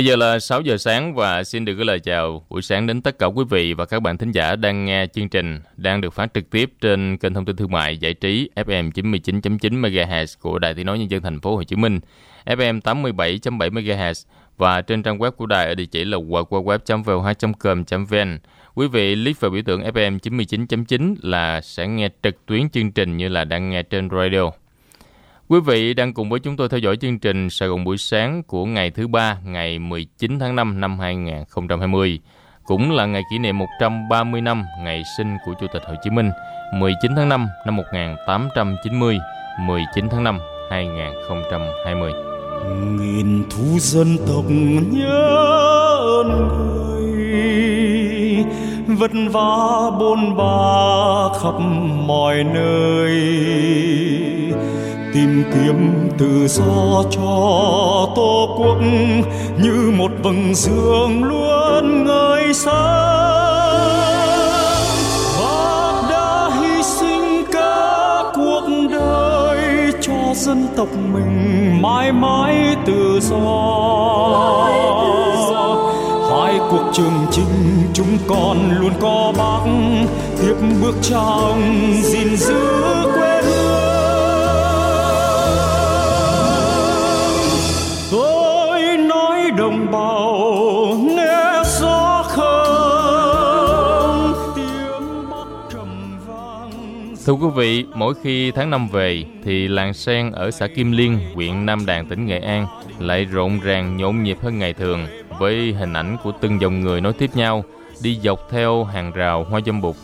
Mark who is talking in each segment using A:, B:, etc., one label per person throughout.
A: Bây giờ là 6 giờ sáng và xin được gửi lời chào buổi sáng đến tất cả quý vị và các bạn thính giả đang nghe chương trình đang được phát trực tiếp trên kênh thông tin thương mại giải trí FM 99.9 MHz của Đài Tiếng nói nhân dân thành phố Hồ Chí Minh, FM 87.7 MHz và trên trang web của đài ở địa chỉ là www.vh.com.vn. Quý vị click vào biểu tượng FM 99.9 là sẽ nghe trực tuyến chương trình như là đang nghe trên radio. Quý vị đang cùng với chúng tôi theo dõi chương trình Sài Gòn buổi sáng của ngày thứ ba, ngày 19 tháng 5 năm 2020. Cũng là ngày kỷ niệm 130 năm ngày sinh của Chủ tịch Hồ Chí Minh, 19 tháng 5 năm 1890, 19 tháng 5 2020.
B: Nghìn thu dân tộc nhớ ơn người, vất vả bôn ba khắp mọi nơi tìm kiếm tự do cho tổ quốc, như một vầng dương luôn ngời sáng. Bác đã hy sinh cả cuộc đời cho dân tộc mình mãi mãi tự do. Hai cuộc trường chinh chúng con luôn có bác, tiếp bước cha ông gìn giữ quê
A: Thưa quý vị, mỗi khi tháng năm về thì làng sen ở xã Kim Liên, huyện Nam Đàn, tỉnh Nghệ An lại rộn ràng nhộn nhịp hơn ngày thường với hình ảnh của từng dòng người nối tiếp nhau đi dọc theo hàng rào hoa dâm bụt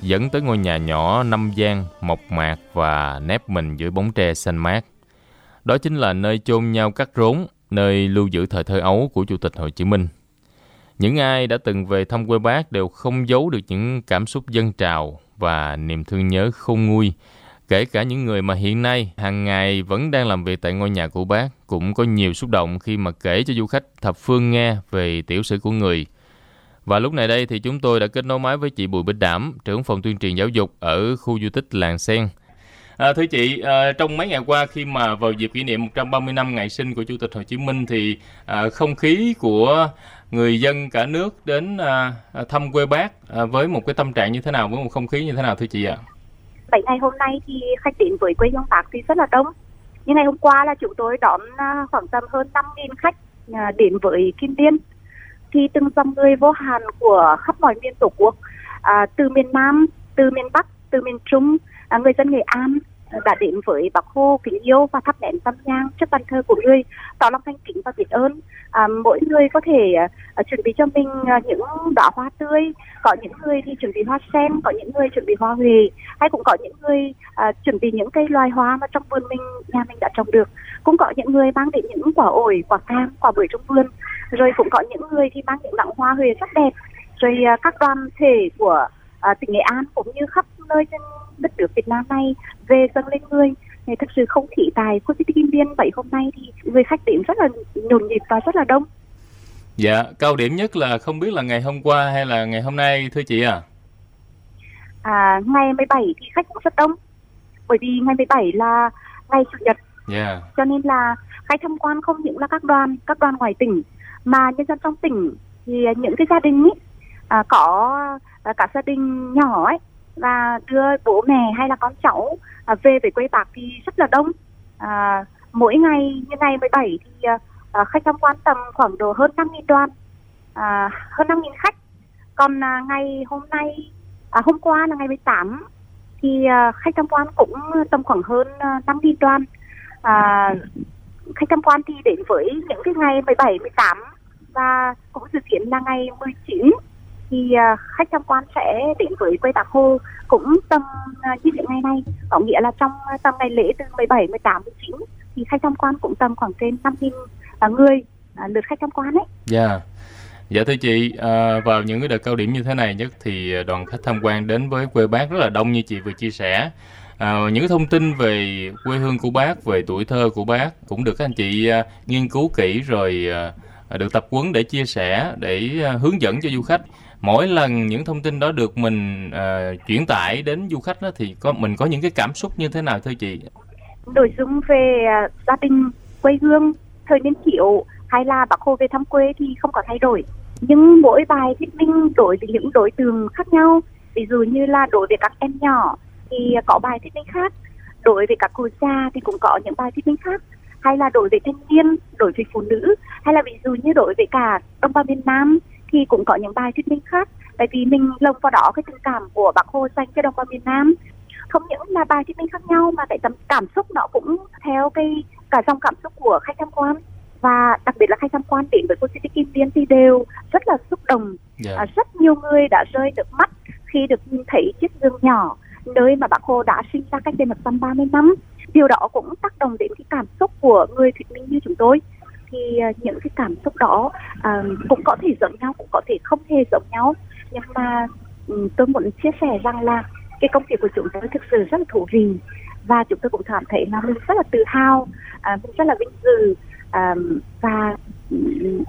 A: dẫn tới ngôi nhà nhỏ năm gian, mộc mạc và nép mình dưới bóng tre xanh mát. Đó chính là nơi chôn nhau cắt rốn nơi lưu giữ thời thơ ấu của Chủ tịch Hồ Chí Minh. Những ai đã từng về thăm quê bác đều không giấu được những cảm xúc dân trào và niềm thương nhớ không nguôi. Kể cả những người mà hiện nay hàng ngày vẫn đang làm việc tại ngôi nhà của bác cũng có nhiều xúc động khi mà kể cho du khách thập phương nghe về tiểu sử của người. Và lúc này đây thì chúng tôi đã kết nối máy với chị Bùi Bích Đảm, trưởng phòng tuyên truyền giáo dục ở khu du tích Làng Sen, À, thưa chị, à, trong mấy ngày qua khi mà vào dịp kỷ niệm 130 năm ngày sinh của Chủ tịch Hồ Chí Minh thì à, không khí của người dân cả nước đến à, à, thăm quê bác à, với một cái tâm trạng như thế nào, với một không khí như thế nào thưa chị ạ? À?
C: Bảy ngày hôm nay thì khách đến với quê hương bác thì rất là đông. Nhưng ngày hôm qua là chúng tôi đón à, khoảng tầm hơn 5.000 khách à, đến với Kim Liên. Thì từng dòng người vô hạn của khắp mọi miền Tổ quốc, à, từ miền Nam, từ miền Bắc, từ miền Trung, à, người dân Nghệ An đã đến với bác Hồ kính yêu và thắp nén tâm nhang trước bàn thờ của người tỏ lòng thanh kính và biết ơn. À, mỗi người có thể à, chuẩn bị cho mình à, những đóa hoa tươi. Có những người thì chuẩn bị hoa sen có những người chuẩn bị hoa huệ hay cũng có những người à, chuẩn bị những cây loài hoa mà trong vườn mình nhà mình đã trồng được. Cũng có những người mang đến những quả ổi quả cam quả bưởi trong vườn. Rồi cũng có những người thì mang những lặng hoa huệ rất đẹp. Rồi à, các đoàn thể của à, tỉnh Nghệ An cũng như khắp nơi trên đất nước Việt Nam này về dâng lên người thì thực sự không khí tại khu di tích Kim Biên vậy hôm nay thì người khách đến rất là nhộn nhịp và rất là đông.
A: Dạ, cao điểm nhất là không biết là ngày hôm qua hay là ngày hôm nay thưa chị à?
C: À, ngày 17 thì khách cũng rất đông. Bởi vì ngày 17 là ngày chủ nhật.
A: Yeah.
C: Cho nên là khách tham quan không những là các đoàn, các đoàn ngoài tỉnh mà nhân dân trong tỉnh thì những cái gia đình ấy, à, có các gia đình nhỏ ấy và đưa bố mẹ hay là con cháu à, về về quê bạc thì rất là đông. À, mỗi ngày như ngày 17 thì à, à, khách tham quan tầm khoảng độ hơn 5.000 đoàn à, hơn 5.000 khách. Còn à, ngày hôm nay à, hôm qua là ngày 18 thì à, khách tham quan cũng tầm khoảng hơn à, 5.000 đoàn. À, khách tham quan thì đến với những cái ngày 17, 18 và cũng dự kiến là ngày 19 thì à, khách tham quan sẽ đến với quê Bạc Khô cũng tầm à, như thế ngày nay, có nghĩa là trong à, tầm ngày lễ từ 17, 18, 19 thì khách tham quan cũng tầm khoảng trên 5 nghìn uh, người lượt khách tham quan ấy.
A: Dạ. Yeah. Dạ thưa chị, à, vào những cái đợt cao điểm như thế này nhất thì đoàn khách tham quan đến với quê bác rất là đông như chị vừa chia sẻ. À, những thông tin về quê hương của bác, về tuổi thơ của bác cũng được các anh chị à, nghiên cứu kỹ rồi à, được tập huấn để chia sẻ, để à, hướng dẫn cho du khách mỗi lần những thông tin đó được mình ờ, uh, chuyển tải đến du khách đó, thì có mình có những cái cảm xúc như thế nào thưa chị?
C: Nội dung về uh, gia đình quê hương thời niên thiếu hay là bác hồ về thăm quê thì không có thay đổi nhưng mỗi bài thuyết minh đối với những đối tượng khác nhau ví dụ như là đối với các em nhỏ thì có bài thuyết minh khác đối với các cô già thì cũng có những bài thuyết minh khác hay là đối với thanh niên đối với phụ nữ hay là ví dụ như đối với cả đồng bào miền Nam thì cũng có những bài thuyết minh khác. Tại vì mình lồng vào đó cái tình cảm của bác Hồ dành cho đồng bào miền Nam. Không những là bài thuyết minh khác nhau mà cái tầm cảm xúc nó cũng theo cái cả dòng cảm xúc của khách tham quan. Và đặc biệt là khách tham quan đến với khu di tích Kim Liên thì đều rất là xúc động. Yeah. Dạ. à, rất nhiều người đã rơi nước mắt khi được nhìn thấy chiếc giường nhỏ nơi mà bác Hồ đã sinh ra cách đây 130 năm. Điều đó cũng tác động đến cái cảm xúc của người thuyết minh như chúng tôi thì ờ, những cái cảm xúc đó uh, cũng có thể giống nhau cũng có thể không hề giống nhau. Nhưng mà um, tôi muốn chia sẻ rằng là cái công việc của chúng tôi thực sự rất là thú vị và chúng tôi cũng cảm thấy là mình rất là tự hào uh, mình rất là vinh dự uh, và ừ,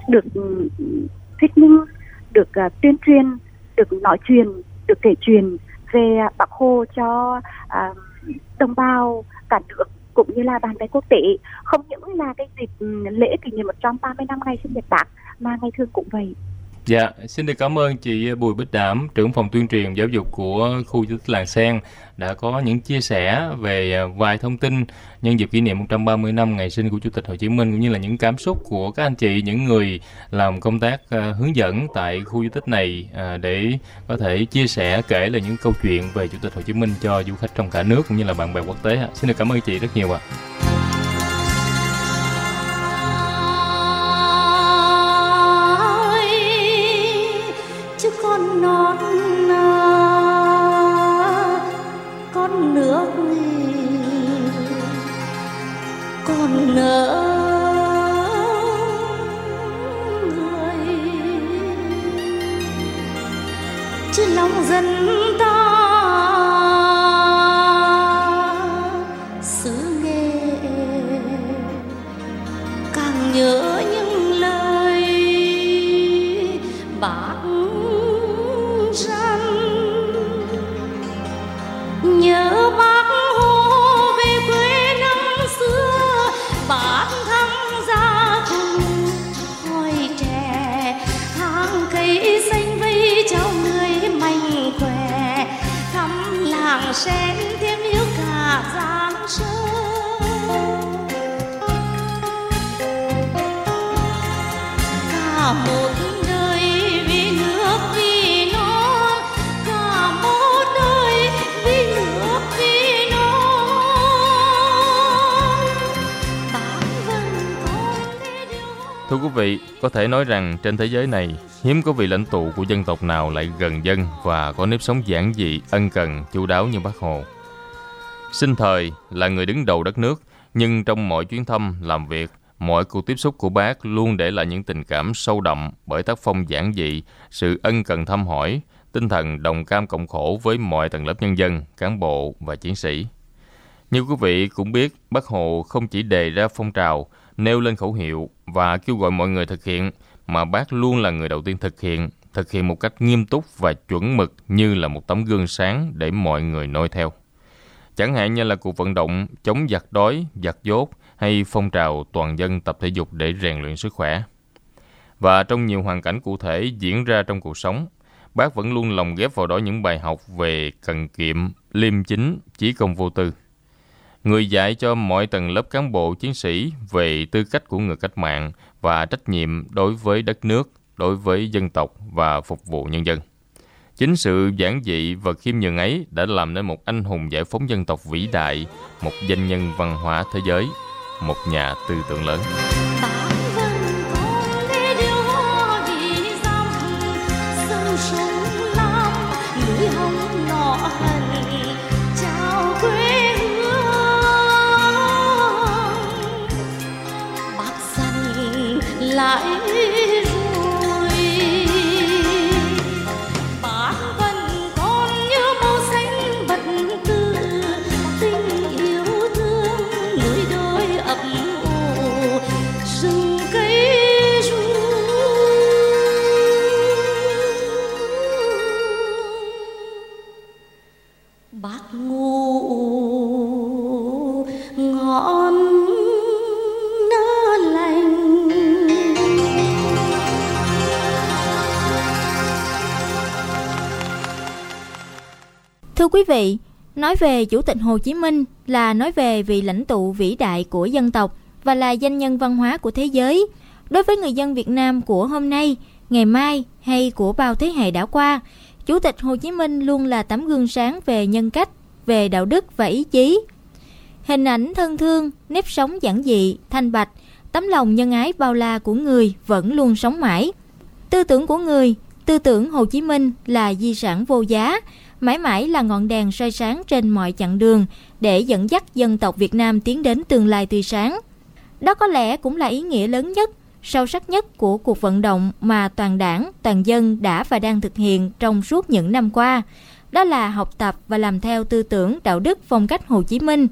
C: được ừ, thuyết minh được uh, tuyên truyền được nói chuyện được kể chuyện về bác hồ cho uh, đồng bào cả nước cũng như là bạn bè quốc tế. Không những là cái dịp ừ, lễ kỷ niệm 130 năm ngày sinh nhật bác, mà ngày thường cũng vậy.
A: Dạ. dạ, xin được cảm ơn chị à, Bùi Bích Đảm, trưởng phòng tuyên truyền giáo dục của khu di tích Làng Sen đã có những chia sẻ về à, vài thông tin nhân dịp kỷ niệm 130 năm ngày sinh của Chủ tịch Hồ Chí Minh cũng như là những cảm xúc của các anh chị, những người làm công tác à, hướng dẫn tại khu di tích này để có thể chia sẻ kể là những câu chuyện về Chủ tịch Hồ Chí Minh cho du khách trong cả nước cũng như là bạn bè quốc tế. Xin được cảm ơn chị rất nhiều ạ. À. có thể nói rằng trên thế giới này hiếm có vị lãnh tụ của dân tộc nào lại gần dân và có nếp sống giản dị, ân cần, chu đáo như Bác Hồ. Sinh thời là người đứng đầu đất nước, nhưng trong mọi chuyến thăm, làm việc, mọi cuộc tiếp xúc của bác luôn để lại những tình cảm sâu đậm bởi tác phong giản dị, sự ân cần thăm hỏi, tinh thần đồng cam cộng khổ với mọi tầng lớp nhân dân, cán bộ và chiến sĩ. Như quý vị cũng biết, Bác Hồ không chỉ đề ra phong trào, nêu lên khẩu hiệu và kêu gọi mọi người thực hiện, mà bác luôn là người đầu tiên thực hiện, thực hiện một cách nghiêm túc và chuẩn mực như là một tấm gương sáng để mọi người noi theo. Chẳng hạn như là cuộc vận động chống giặc đói, giặc dốt hay phong trào toàn dân tập thể dục để rèn luyện sức khỏe. Và trong nhiều hoàn cảnh cụ thể diễn ra trong cuộc sống, bác vẫn luôn lồng ghép vào đó những bài học về cần kiệm, liêm chính, chí công vô tư. Người dạy cho mọi tầng lớp cán bộ chiến sĩ về tư cách của người cách mạng và trách nhiệm đối với đất nước, đối với dân tộc và phục vụ nhân dân. Chính sự giản dị và khiêm nhường ấy đã làm nên một anh hùng giải phóng dân tộc vĩ đại, một danh nhân văn hóa thế giới, một nhà tư tưởng lớn. 爱。
D: Thưa quý vị, nói về Chủ tịch Hồ Chí Minh là nói về vị lãnh tụ vĩ đại của dân tộc và là danh nhân văn hóa của thế giới. Đối với người dân Việt Nam của hôm nay, ngày mai hay của bao thế hệ đã qua, Chủ tịch Hồ Chí Minh luôn là tấm gương sáng về nhân cách, về đạo đức và ý chí. Hình ảnh thân thương, nếp sống giản dị, thanh bạch, tấm lòng nhân ái bao la của người vẫn luôn sống mãi. Tư tưởng của người, tư tưởng Hồ Chí Minh là di sản vô giá, mãi mãi là ngọn đèn soi sáng trên mọi chặng đường để dẫn dắt dân tộc Việt Nam tiến đến tương lai tươi sáng. Đó có lẽ cũng là ý nghĩa lớn nhất, sâu sắc nhất của cuộc vận động mà toàn đảng, toàn dân đã và đang thực hiện trong suốt những năm qua. Đó là học tập và làm theo tư tưởng đạo đức phong cách Hồ Chí Minh.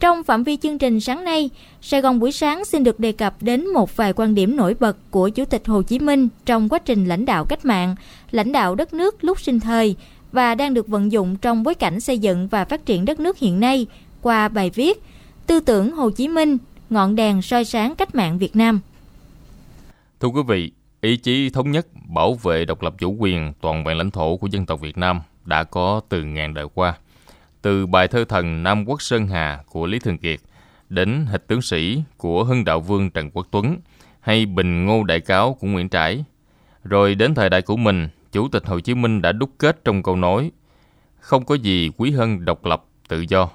D: Trong phạm vi chương trình sáng nay, Sài Gòn buổi sáng xin được đề cập đến một vài quan điểm nổi bật của Chủ tịch Hồ Chí Minh trong quá trình lãnh đạo cách mạng, lãnh đạo đất nước lúc sinh thời và đang được vận dụng trong bối cảnh xây dựng và phát triển đất nước hiện nay qua bài viết Tư tưởng Hồ Chí Minh, ngọn đèn soi sáng cách mạng Việt Nam.
A: Thưa quý vị, ý chí thống nhất bảo vệ độc lập chủ quyền toàn vẹn lãnh thổ của dân tộc Việt Nam đã có từ ngàn đời qua. Từ bài thơ thần Nam Quốc Sơn Hà của Lý Thường Kiệt đến hịch tướng sĩ của Hưng Đạo Vương Trần Quốc Tuấn hay Bình Ngô Đại Cáo của Nguyễn Trãi. Rồi đến thời đại của mình, Chủ tịch Hồ Chí Minh đã đúc kết trong câu nói Không có gì quý hơn độc lập, tự do.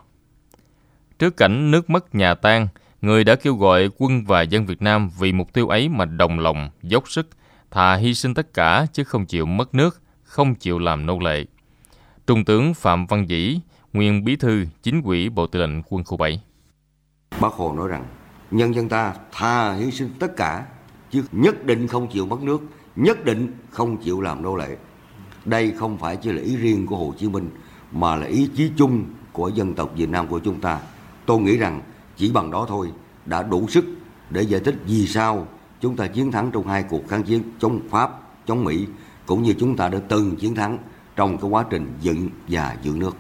A: Trước cảnh nước mất nhà tan, người đã kêu gọi quân và dân Việt Nam vì mục tiêu ấy mà đồng lòng, dốc sức, thà hy sinh tất cả chứ không chịu mất nước, không chịu làm nô lệ. Trung tướng Phạm Văn Dĩ, nguyên bí thư chính ủy Bộ Tư lệnh Quân khu 7.
E: Bác Hồ nói rằng, nhân dân ta thà hy sinh tất cả, chứ nhất định không chịu mất nước, nhất định không chịu làm nô lệ. Đây không phải chỉ là ý riêng của Hồ Chí Minh, mà là ý chí chung của dân tộc Việt Nam của chúng ta. Tôi nghĩ rằng chỉ bằng đó thôi đã đủ sức để giải thích vì sao chúng ta chiến thắng trong hai cuộc kháng chiến chống Pháp, chống Mỹ, cũng như chúng ta đã từng chiến thắng trong cái quá trình dựng và giữ nước.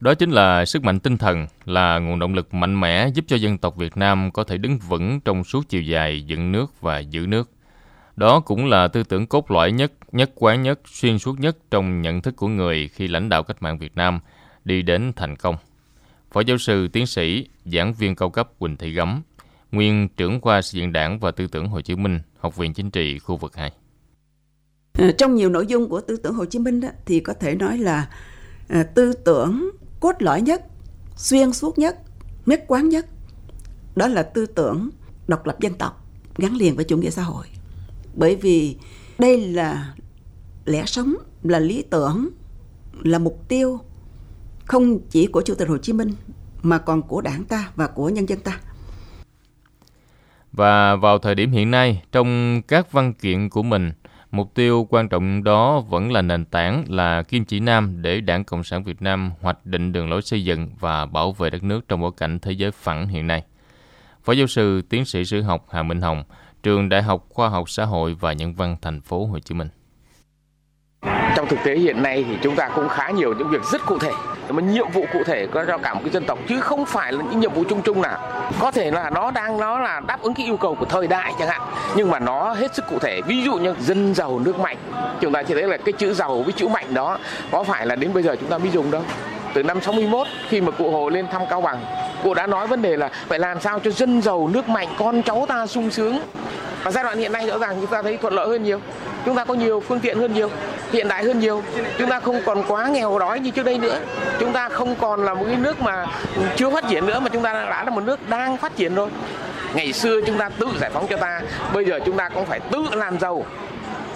A: Đó chính là sức mạnh tinh thần, là nguồn động lực mạnh mẽ giúp cho dân tộc Việt Nam có thể đứng vững trong suốt chiều dài dựng nước và giữ nước. Đó cũng là tư tưởng cốt lõi nhất, nhất quán nhất, xuyên suốt nhất trong nhận thức của người khi lãnh đạo cách mạng Việt Nam đi đến thành công. Phó giáo sư, tiến sĩ, giảng viên cao cấp Quỳnh Thị Gấm, nguyên trưởng khoa xây dựng đảng và tư tưởng Hồ Chí Minh, Học viện Chính trị khu vực 2.
F: Ờ, trong nhiều nội dung của tư tưởng Hồ Chí Minh đó, thì có thể nói là ờ, tư tưởng cốt lõi nhất, xuyên suốt nhất, nhất quán nhất đó là tư tưởng độc lập dân tộc gắn liền với chủ nghĩa xã hội. Bởi vì đây là lẽ sống, là lý tưởng, là mục tiêu không chỉ của Chủ tịch Hồ Chí Minh mà còn của đảng ta và của nhân dân ta.
A: Và vào thời điểm hiện nay, trong các văn kiện của mình, Mục tiêu quan trọng đó vẫn là nền tảng, là kim chỉ nam để Đảng Cộng sản Việt Nam hoạch định đường lối xây dựng và bảo vệ đất nước trong bối cảnh thế giới phẳng hiện nay. Phó giáo sư, tiến sĩ sử học Hà Minh Hồng, trường Đại học Khoa học Xã hội và Nhân văn Thành phố Hồ Chí Minh.
G: Trong thực tế hiện nay thì chúng ta cũng khá nhiều những việc rất cụ thể. Mà nhiệm vụ cụ thể có cho cả một cái dân tộc, chứ không phải là những nhiệm vụ chung chung nào. Có thể là nó đang, nó là đáp ứng cái yêu cầu của thời đại chẳng hạn, nhưng mà nó hết sức cụ thể. Ví dụ như dân giàu nước mạnh. Chúng ta chỉ thấy là cái chữ giàu với chữ mạnh đó, có phải là đến bây giờ chúng ta mới dùng đâu? Từ năm 61 khi mà cụ Hồ lên thăm Cao Bằng, cụ đã nói vấn đề là phải làm sao cho dân giàu, nước mạnh, con cháu ta sung sướng. Và giai đoạn hiện nay rõ ràng chúng ta thấy thuận lợi hơn nhiều, chúng ta có nhiều phương tiện hơn nhiều, hiện đại hơn nhiều. Chúng ta không còn quá nghèo đói như trước đây nữa. Chúng ta không còn là một cái nước mà chưa phát triển nữa, mà chúng ta đã là một nước đang phát triển rồi. Ngày xưa chúng ta tự giải phóng cho ta, bây giờ chúng ta cũng phải tự làm giàu,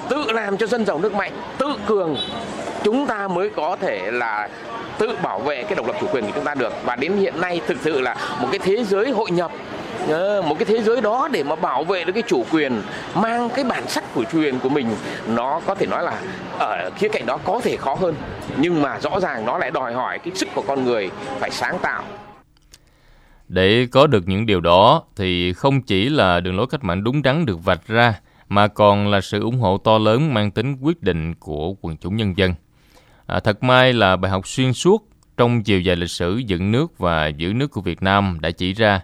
G: tự làm cho dân giàu nước mạnh, tự cường chúng ta mới có thể là tự bảo vệ cái độc lập chủ quyền của chúng ta được. Và đến hiện nay thực sự là một cái thế giới hội nhập ờ, một cái thế giới đó để mà bảo vệ được cái chủ quyền, mang cái bản sắc của chủ quyền của mình, nó có thể nói là ở khía cạnh đó có thể khó hơn. Nhưng mà rõ ràng nó lại đòi hỏi cái sức của con người phải sáng tạo.
A: Để có được những điều đó thì không chỉ là đường lối cách mạng đúng đắn được vạch ra, mà còn là sự ủng hộ to lớn mang tính quyết định của quần chúng nhân dân. À, thật may là bài học xuyên suốt trong chiều dài lịch sử dựng nước và giữ nước của Việt Nam đã chỉ ra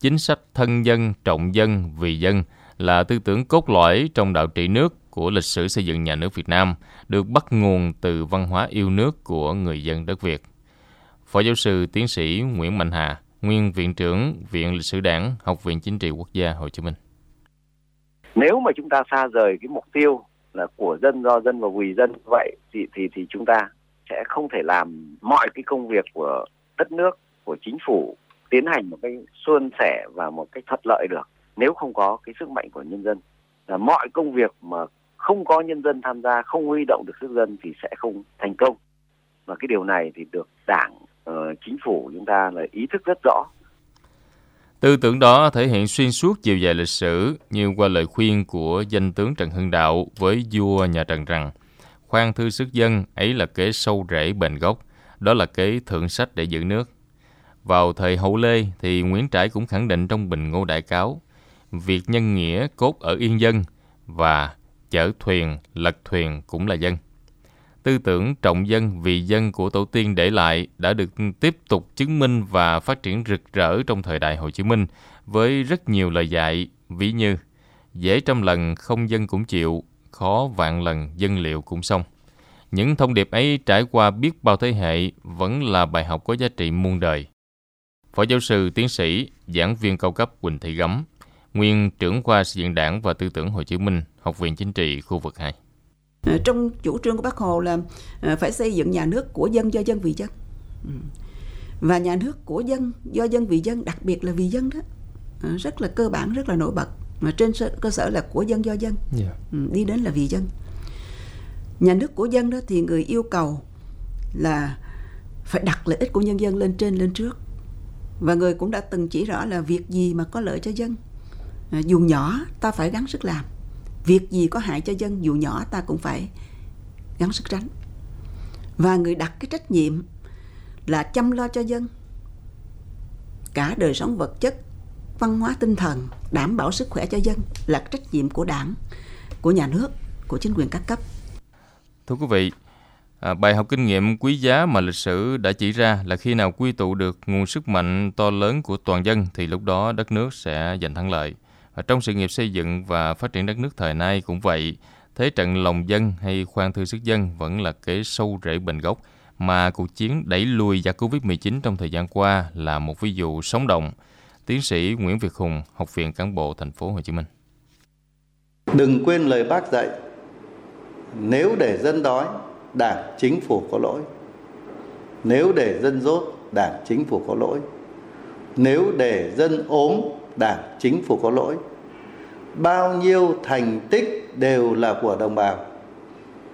A: chính sách thân dân, trọng dân, vì dân là tư tưởng cốt lõi trong đạo trị nước của lịch sử xây dựng nhà nước Việt Nam được bắt nguồn từ văn hóa yêu nước của người dân đất Việt. Phó giáo sư tiến sĩ Nguyễn Mạnh Hà, nguyên viện trưởng Viện Lịch sử Đảng, Học viện Chính trị Quốc gia Hồ Chí Minh.
H: Nếu mà chúng ta xa rời cái mục tiêu là của dân do dân và vì dân vậy thì thì thì chúng ta sẽ không thể làm mọi cái công việc của đất nước của chính phủ tiến hành một cái suôn sẻ và một cách thuận lợi được nếu không có cái sức mạnh của nhân dân. Là mọi công việc mà không có nhân dân tham gia không huy động được sức dân thì sẽ không thành công. Và cái điều này thì được đảng uh, chính phủ chúng ta là ý thức rất rõ.
A: Tư tưởng đó thể hiện xuyên suốt chiều dài lịch sử như qua lời khuyên của danh tướng Trần Hưng Đạo với vua nhà Trần rằng khoan thư sức dân ấy là kế sâu rễ bền gốc, đó là kế thượng sách để giữ nước. Vào thời Hậu Lê thì Nguyễn Trãi cũng khẳng định trong Bình Ngô Đại Cáo, việc nhân nghĩa cốt ở yên dân và chở thuyền, lật thuyền cũng là dân. Tư tưởng trọng dân vì dân của tổ tiên để lại đã được tiếp tục chứng minh và phát triển rực rỡ trong thời đại Hồ Chí Minh với rất nhiều lời dạy, ví như dễ trăm lần không dân cũng chịu, khó vạn lần dân liệu cũng xong. Những thông điệp ấy trải qua biết bao thế hệ vẫn là bài học có giá trị muôn đời. Phó giáo sư, tiến sĩ, giảng viên cao cấp Quỳnh Thị Gấm, nguyên trưởng khoa xây dựng đảng và tư tưởng Hồ Chí Minh, Học viện Chính trị khu vực 2.
F: Ờ, trong chủ trương của Bác Hồ là ờ, phải xây dựng nhà nước của dân do dân vì dân. Ừ. Và nhà nước của dân do dân vì dân, đặc biệt là vì dân đó, ờ, rất là cơ bản, rất là nổi bật. Mà trên cơ sở là của dân do dân, yeah. Ừ, đi đến là vì dân. Nhà nước của dân đó thì người yêu cầu là phải đặt lợi ích của nhân dân lên trên lên trước và người cũng đã từng chỉ rõ là việc gì mà có lợi cho dân dù nhỏ ta phải gắng sức làm việc gì có hại cho dân dù nhỏ ta cũng phải gắng sức tránh. Và người đặt cái trách nhiệm là chăm lo cho dân. Cả đời sống vật chất văn hóa tinh thần đảm bảo sức khỏe cho dân là trách nhiệm của đảng của nhà nước của chính quyền các cấp.
A: Thưa quý vị À, bài học kinh nghiệm quý giá mà lịch sử đã chỉ ra là khi nào quy tụ được nguồn sức mạnh to lớn của toàn dân thì lúc đó đất nước sẽ giành thắng lợi. Và trong sự nghiệp xây dựng và phát triển đất nước thời nay cũng vậy, thế trận lòng dân hay khoan thư sức dân vẫn là kế sâu rễ bền gốc mà cuộc chiến đẩy lùi giặc Covid-19 trong thời gian qua là một ví dụ sống động. Tiến sĩ Nguyễn Việt Hùng, Học viện Cán bộ Thành phố Hồ Chí Minh.
I: Đừng quên lời bác dạy, nếu để dân đói đảng chính phủ có lỗi nếu để dân dốt, đảng chính phủ có lỗi nếu để dân ốm đảng, chính phủ có lỗi. Bao nhiêu thành tích đều là của đồng bào.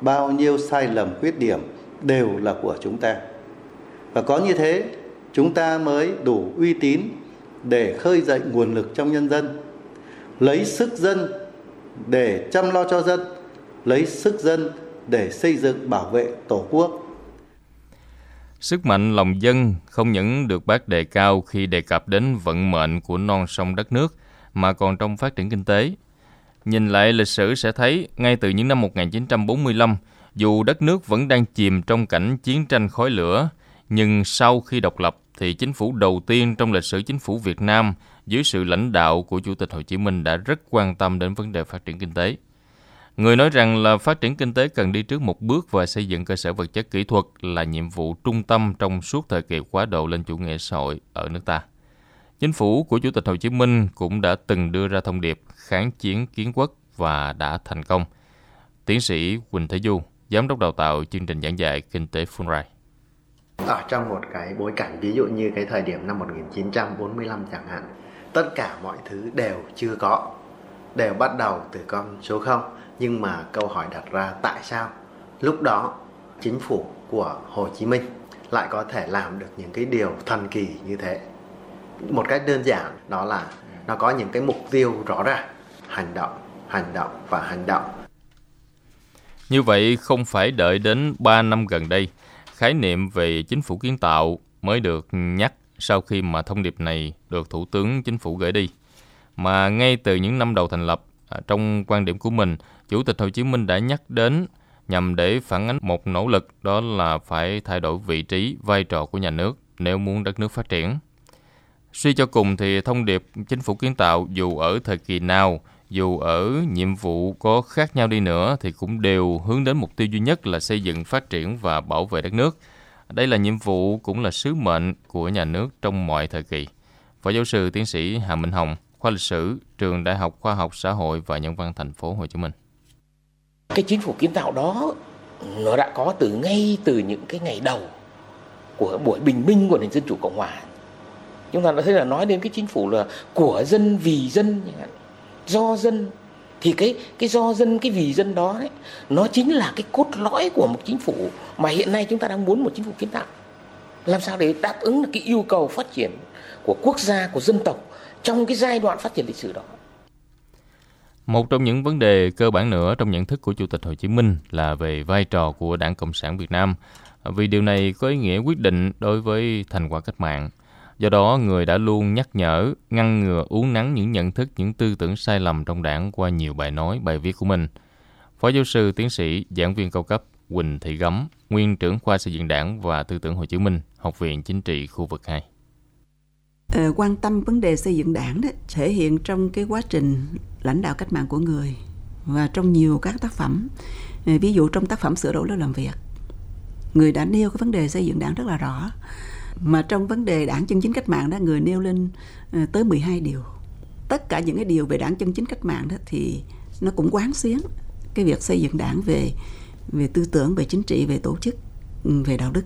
I: Bao nhiêu sai lầm, khuyết điểm đều là của chúng ta. Và có như thế, chúng ta mới đủ uy tín để khơi dậy nguồn lực trong nhân dân, lấy sức dân để chăm lo cho dân, lấy sức dân để xây dựng bảo vệ Tổ quốc.
A: Sức mạnh lòng dân không những được bác đề cao khi đề cập đến vận mệnh của non sông đất nước, mà còn trong phát triển kinh tế. Nhìn lại lịch sử sẽ thấy, ngay từ những năm 1945, dù đất nước vẫn đang chìm trong cảnh chiến tranh khói lửa, nhưng sau khi độc lập thì chính phủ đầu tiên trong lịch sử chính phủ Việt Nam dưới sự lãnh đạo của Chủ tịch Hồ Chí Minh đã rất quan tâm đến vấn đề phát triển kinh tế. Người nói rằng là phát triển kinh tế cần đi trước một bước và xây dựng cơ sở vật chất kỹ thuật là nhiệm vụ trung tâm trong suốt thời kỳ quá độ lên chủ nghĩa xã hội ở nước ta. Chính phủ của Chủ tịch Hồ Chí Minh cũng đã từng đưa ra thông điệp kháng chiến kiến quốc và đã thành công. Tiến sĩ Quỳnh Thế Du, Giám đốc đào tạo chương trình giảng dạy Kinh tế Fulbright.
J: Ở trong một cái bối cảnh ví dụ như cái thời điểm năm 1945 chẳng hạn, tất cả mọi thứ đều chưa có, đều bắt đầu từ con số 0 nhưng mà câu hỏi đặt ra tại sao? Lúc đó, chính phủ của Hồ Chí Minh lại có thể làm được những cái điều thần kỳ như thế. Một cách đơn giản, đó là nó có những cái mục tiêu rõ ràng. Hành động hành động và hành động.
A: Như vậy không phải đợi đến 3 năm gần đây, khái niệm về chính phủ kiến tạo mới được nhắc sau khi mà thông điệp này được thủ tướng chính phủ gửi đi. Mà ngay từ những năm đầu thành lập à, trong quan điểm của mình Chủ tịch Hồ Chí Minh đã nhắc đến nhằm để phản ánh một nỗ lực đó là phải thay đổi vị trí, vai trò của nhà nước nếu muốn đất nước phát triển. Suy cho cùng thì thông điệp chính phủ kiến tạo dù ở thời kỳ nào, dù ở nhiệm vụ có khác nhau đi nữa thì cũng đều hướng đến mục tiêu duy nhất là xây dựng, phát triển và bảo vệ đất nước. Đây là nhiệm vụ cũng là sứ mệnh của nhà nước trong mọi thời kỳ. Phó giáo sư tiến sĩ Hà Minh Hồng, khoa lịch sử, trường Đại học Khoa học Xã hội và Nhân văn thành phố Hồ Chí Minh.
G: Cái chính phủ kiến tạo đó nó đã có từ ngay từ những cái ngày đầu của buổi bình minh của nền dân chủ cộng hòa. Chúng ta đã thấy là nói đến cái chính phủ là của dân vì dân do dân. Thì cái cái do dân cái vì dân đó đấy nó chính là cái cốt lõi của một chính phủ mà hiện nay chúng ta đang muốn một chính phủ kiến tạo. Làm sao để đáp ứng được cái yêu cầu phát triển của quốc gia của dân tộc trong cái giai đoạn phát triển lịch sử đó
A: một trong những vấn đề cơ bản nữa trong nhận thức của Chủ tịch Hồ Chí Minh là về vai trò của Đảng Cộng sản Việt Nam, vì điều này có ý nghĩa quyết định đối với thành quả cách mạng. Do đó, người đã luôn nhắc nhở, ngăn ngừa uống nắng những nhận thức, những tư tưởng sai lầm trong đảng qua nhiều bài nói, bài viết của mình. Phó giáo sư, tiến sĩ, giảng viên cao cấp Quỳnh Thị Gấm, nguyên trưởng khoa xây dựng đảng và tư tưởng Hồ Chí Minh, Học viện Chính trị khu vực 2.
F: Ờ, quan tâm vấn đề xây dựng đảng đó thể hiện trong cái quá trình lãnh đạo cách mạng của người và trong nhiều các tác phẩm. Ờ, ví dụ trong tác phẩm sửa đổi lối làm việc người đã nêu cái vấn đề xây dựng đảng rất là rõ. Mà trong vấn đề đảng chân chính cách mạng đó người nêu lên ờ, tới 12 điều. Tất cả những cái điều về đảng chân chính cách mạng đó thì nó cũng quán xuyến cái việc xây dựng đảng về về tư tưởng về chính trị về tổ chức ừ, về đạo đức.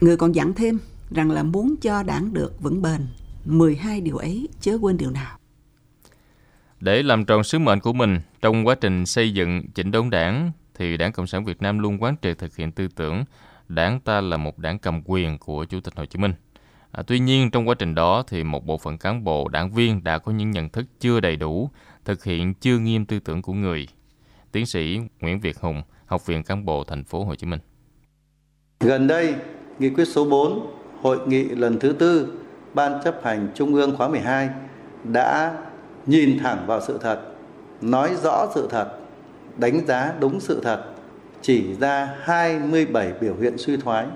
F: Người còn dặn thêm rằng là muốn cho đảng được vững bền 12 điều ấy chớ quên điều nào
A: để làm tròn sứ mệnh của mình trong quá trình xây dựng chỉnh đốn đảng thì Đảng Cộng sản Việt Nam luôn quán triệt thực hiện tư tưởng đảng ta là một đảng cầm quyền của Chủ tịch Hồ Chí Minh. À, tuy nhiên trong quá trình đó thì một bộ phận cán bộ đảng viên đã có những nhận thức chưa đầy đủ, thực hiện chưa nghiêm tư tưởng của người. Tiến sĩ Nguyễn Việt Hùng, Học viện Cán bộ Thành phố Hồ Chí Minh.
I: Gần đây, nghị quyết số 4, hội nghị lần thứ tư Ban chấp hành Trung ương khóa 12 đã nhìn thẳng vào sự thật, nói rõ sự thật, đánh giá đúng sự thật, chỉ ra 27 biểu hiện suy thoái.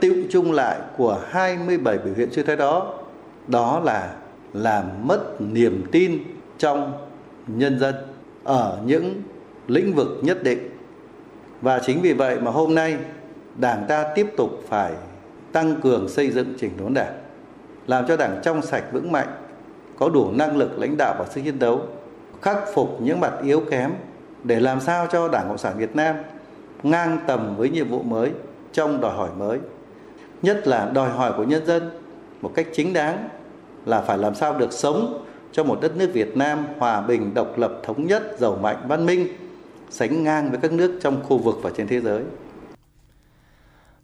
I: Tiêu chung lại của 27 biểu hiện suy thoái đó, đó là làm mất niềm tin trong nhân dân ở những lĩnh vực nhất định. Và chính vì vậy mà hôm nay Đảng ta tiếp tục phải tăng cường xây dựng chỉnh đốn Đảng, làm cho Đảng trong sạch vững mạnh, có đủ năng lực lãnh đạo và sức chiến đấu, khắc phục những mặt yếu kém để làm sao cho Đảng Cộng sản Việt Nam ngang tầm với nhiệm vụ mới trong đòi hỏi mới. Nhất là đòi hỏi của nhân dân một cách chính đáng là phải làm sao được sống cho một đất nước Việt Nam hòa bình, độc lập, thống nhất, giàu mạnh, văn minh, sánh ngang với các nước trong khu vực và trên thế giới.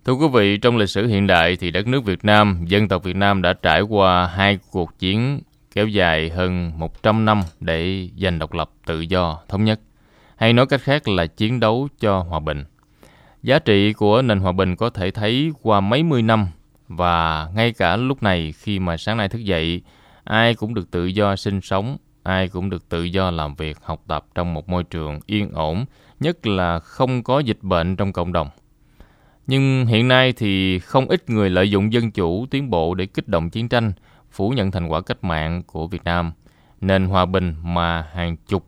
A: Thưa quý vị, trong lịch sử hiện đại thì đất nước Việt Nam, dân tộc Việt Nam đã trải qua hai cuộc chiến kéo dài hơn 100 năm để giành độc lập, tự do, thống nhất. Hay nói cách khác là chiến đấu cho hòa bình. Giá trị của nền hòa bình có thể thấy qua mấy mươi năm và ngay cả lúc này khi mà sáng nay thức dậy, ai cũng được tự do sinh sống, ai cũng được tự do làm việc, học tập trong một môi trường yên ổn, nhất là không có dịch bệnh trong cộng đồng. Nhưng hiện nay thì không ít người lợi dụng dân chủ tiến bộ để kích động chiến tranh, phủ nhận thành quả cách mạng của Việt Nam. Nền hòa bình mà hàng chục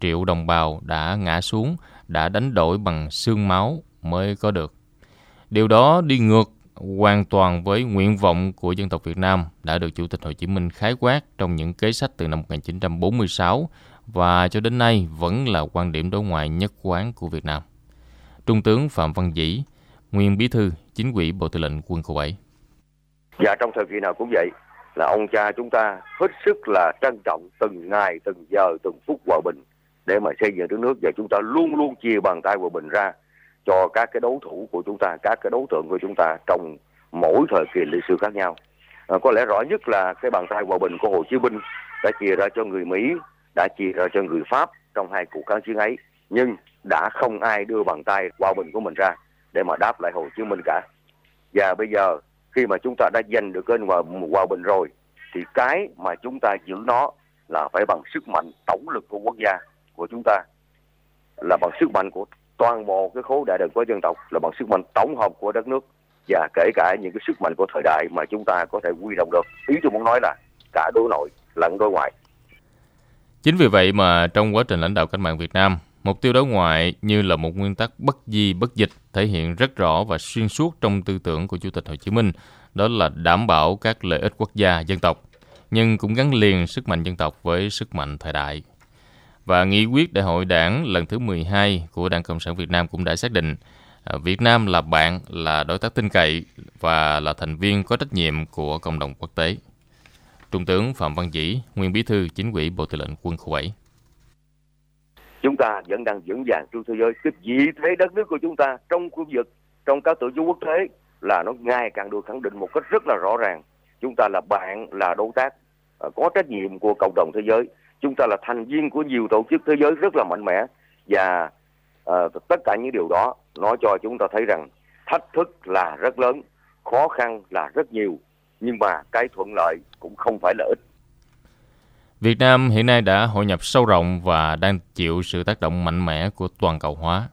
A: triệu đồng bào đã ngã xuống, đã đánh đổi bằng xương máu mới có được. Điều đó đi ngược hoàn toàn với nguyện vọng của dân tộc Việt Nam đã được Chủ tịch Hồ Chí Minh khái quát trong những kế sách từ năm 1946 và cho đến nay vẫn là quan điểm đối ngoại nhất quán của Việt Nam. Trung tướng Phạm Văn Dĩ, nguyên bí thư chính ủy Bộ Tư lệnh Quân khu 7.
K: Và trong thời kỳ nào cũng vậy, là ông cha chúng ta hết sức là trân trọng từng ngày, từng giờ, từng phút hòa bình để mà xây dựng đất nước và chúng ta luôn luôn chia bàn tay hòa bình ra cho các cái đấu thủ của chúng ta, các cái đối tượng của chúng ta trong mỗi thời kỳ lịch sử khác nhau. À, có lẽ rõ nhất là cái bàn tay hòa bình của Hồ Chí Minh đã chia ra cho người Mỹ, đã chia ra cho người Pháp trong hai cuộc kháng chiến ấy, nhưng đã không ai đưa bàn tay hòa bình của mình ra để mà đáp lại Hồ Chí Minh cả. Và bây giờ khi mà chúng ta đã giành được kênh hòa, hòa bình rồi thì cái mà chúng ta giữ nó là phải bằng sức mạnh tổng lực của quốc gia của chúng ta. Là bằng sức mạnh của toàn bộ cái khối đại đoàn của dân tộc là bằng sức mạnh tổng hợp của đất nước và kể cả những cái sức mạnh của thời đại mà chúng ta có thể quy động được. Ý tôi muốn nói là cả đối nội lẫn đối ngoại.
A: Chính vì vậy mà trong quá trình lãnh đạo cách mạng Việt Nam, mục tiêu đối ngoại như là một nguyên tắc bất di bất dịch thể hiện rất rõ và xuyên suốt trong tư tưởng của Chủ tịch Hồ Chí Minh, đó là đảm bảo các lợi ích quốc gia, dân tộc, nhưng cũng gắn liền sức mạnh dân tộc với sức mạnh thời đại. Và nghị quyết đại hội đảng lần thứ 12 của Đảng Cộng sản Việt Nam cũng đã xác định à, Việt Nam là bạn, là đối tác tin cậy và là thành viên có trách nhiệm của cộng đồng quốc tế. Trung tướng Phạm Văn Dĩ, nguyên bí thư chính ủy Bộ Tư lệnh Quân khu 7.
K: Chúng ta vẫn đang vững vàng trên thế giới. Cái vị thế đất nước của chúng ta trong khu vực, trong các tổ chức quốc tế là nó ngày càng được khẳng định một cách rất là rõ ràng. Chúng ta là bạn, là đối tác, à, có trách nhiệm của cộng đồng thế giới. Chúng ta là thành viên của nhiều tổ chức thế giới rất là mạnh mẽ và uh, tất cả những điều đó nói cho chúng ta thấy rằng thách thức là rất lớn, khó khăn là rất nhiều nhưng mà cái thuận lợi cũng không phải là ít.
A: Việt Nam hiện nay đã hội nhập sâu rộng và đang chịu sự tác động mạnh mẽ của toàn cầu hóa.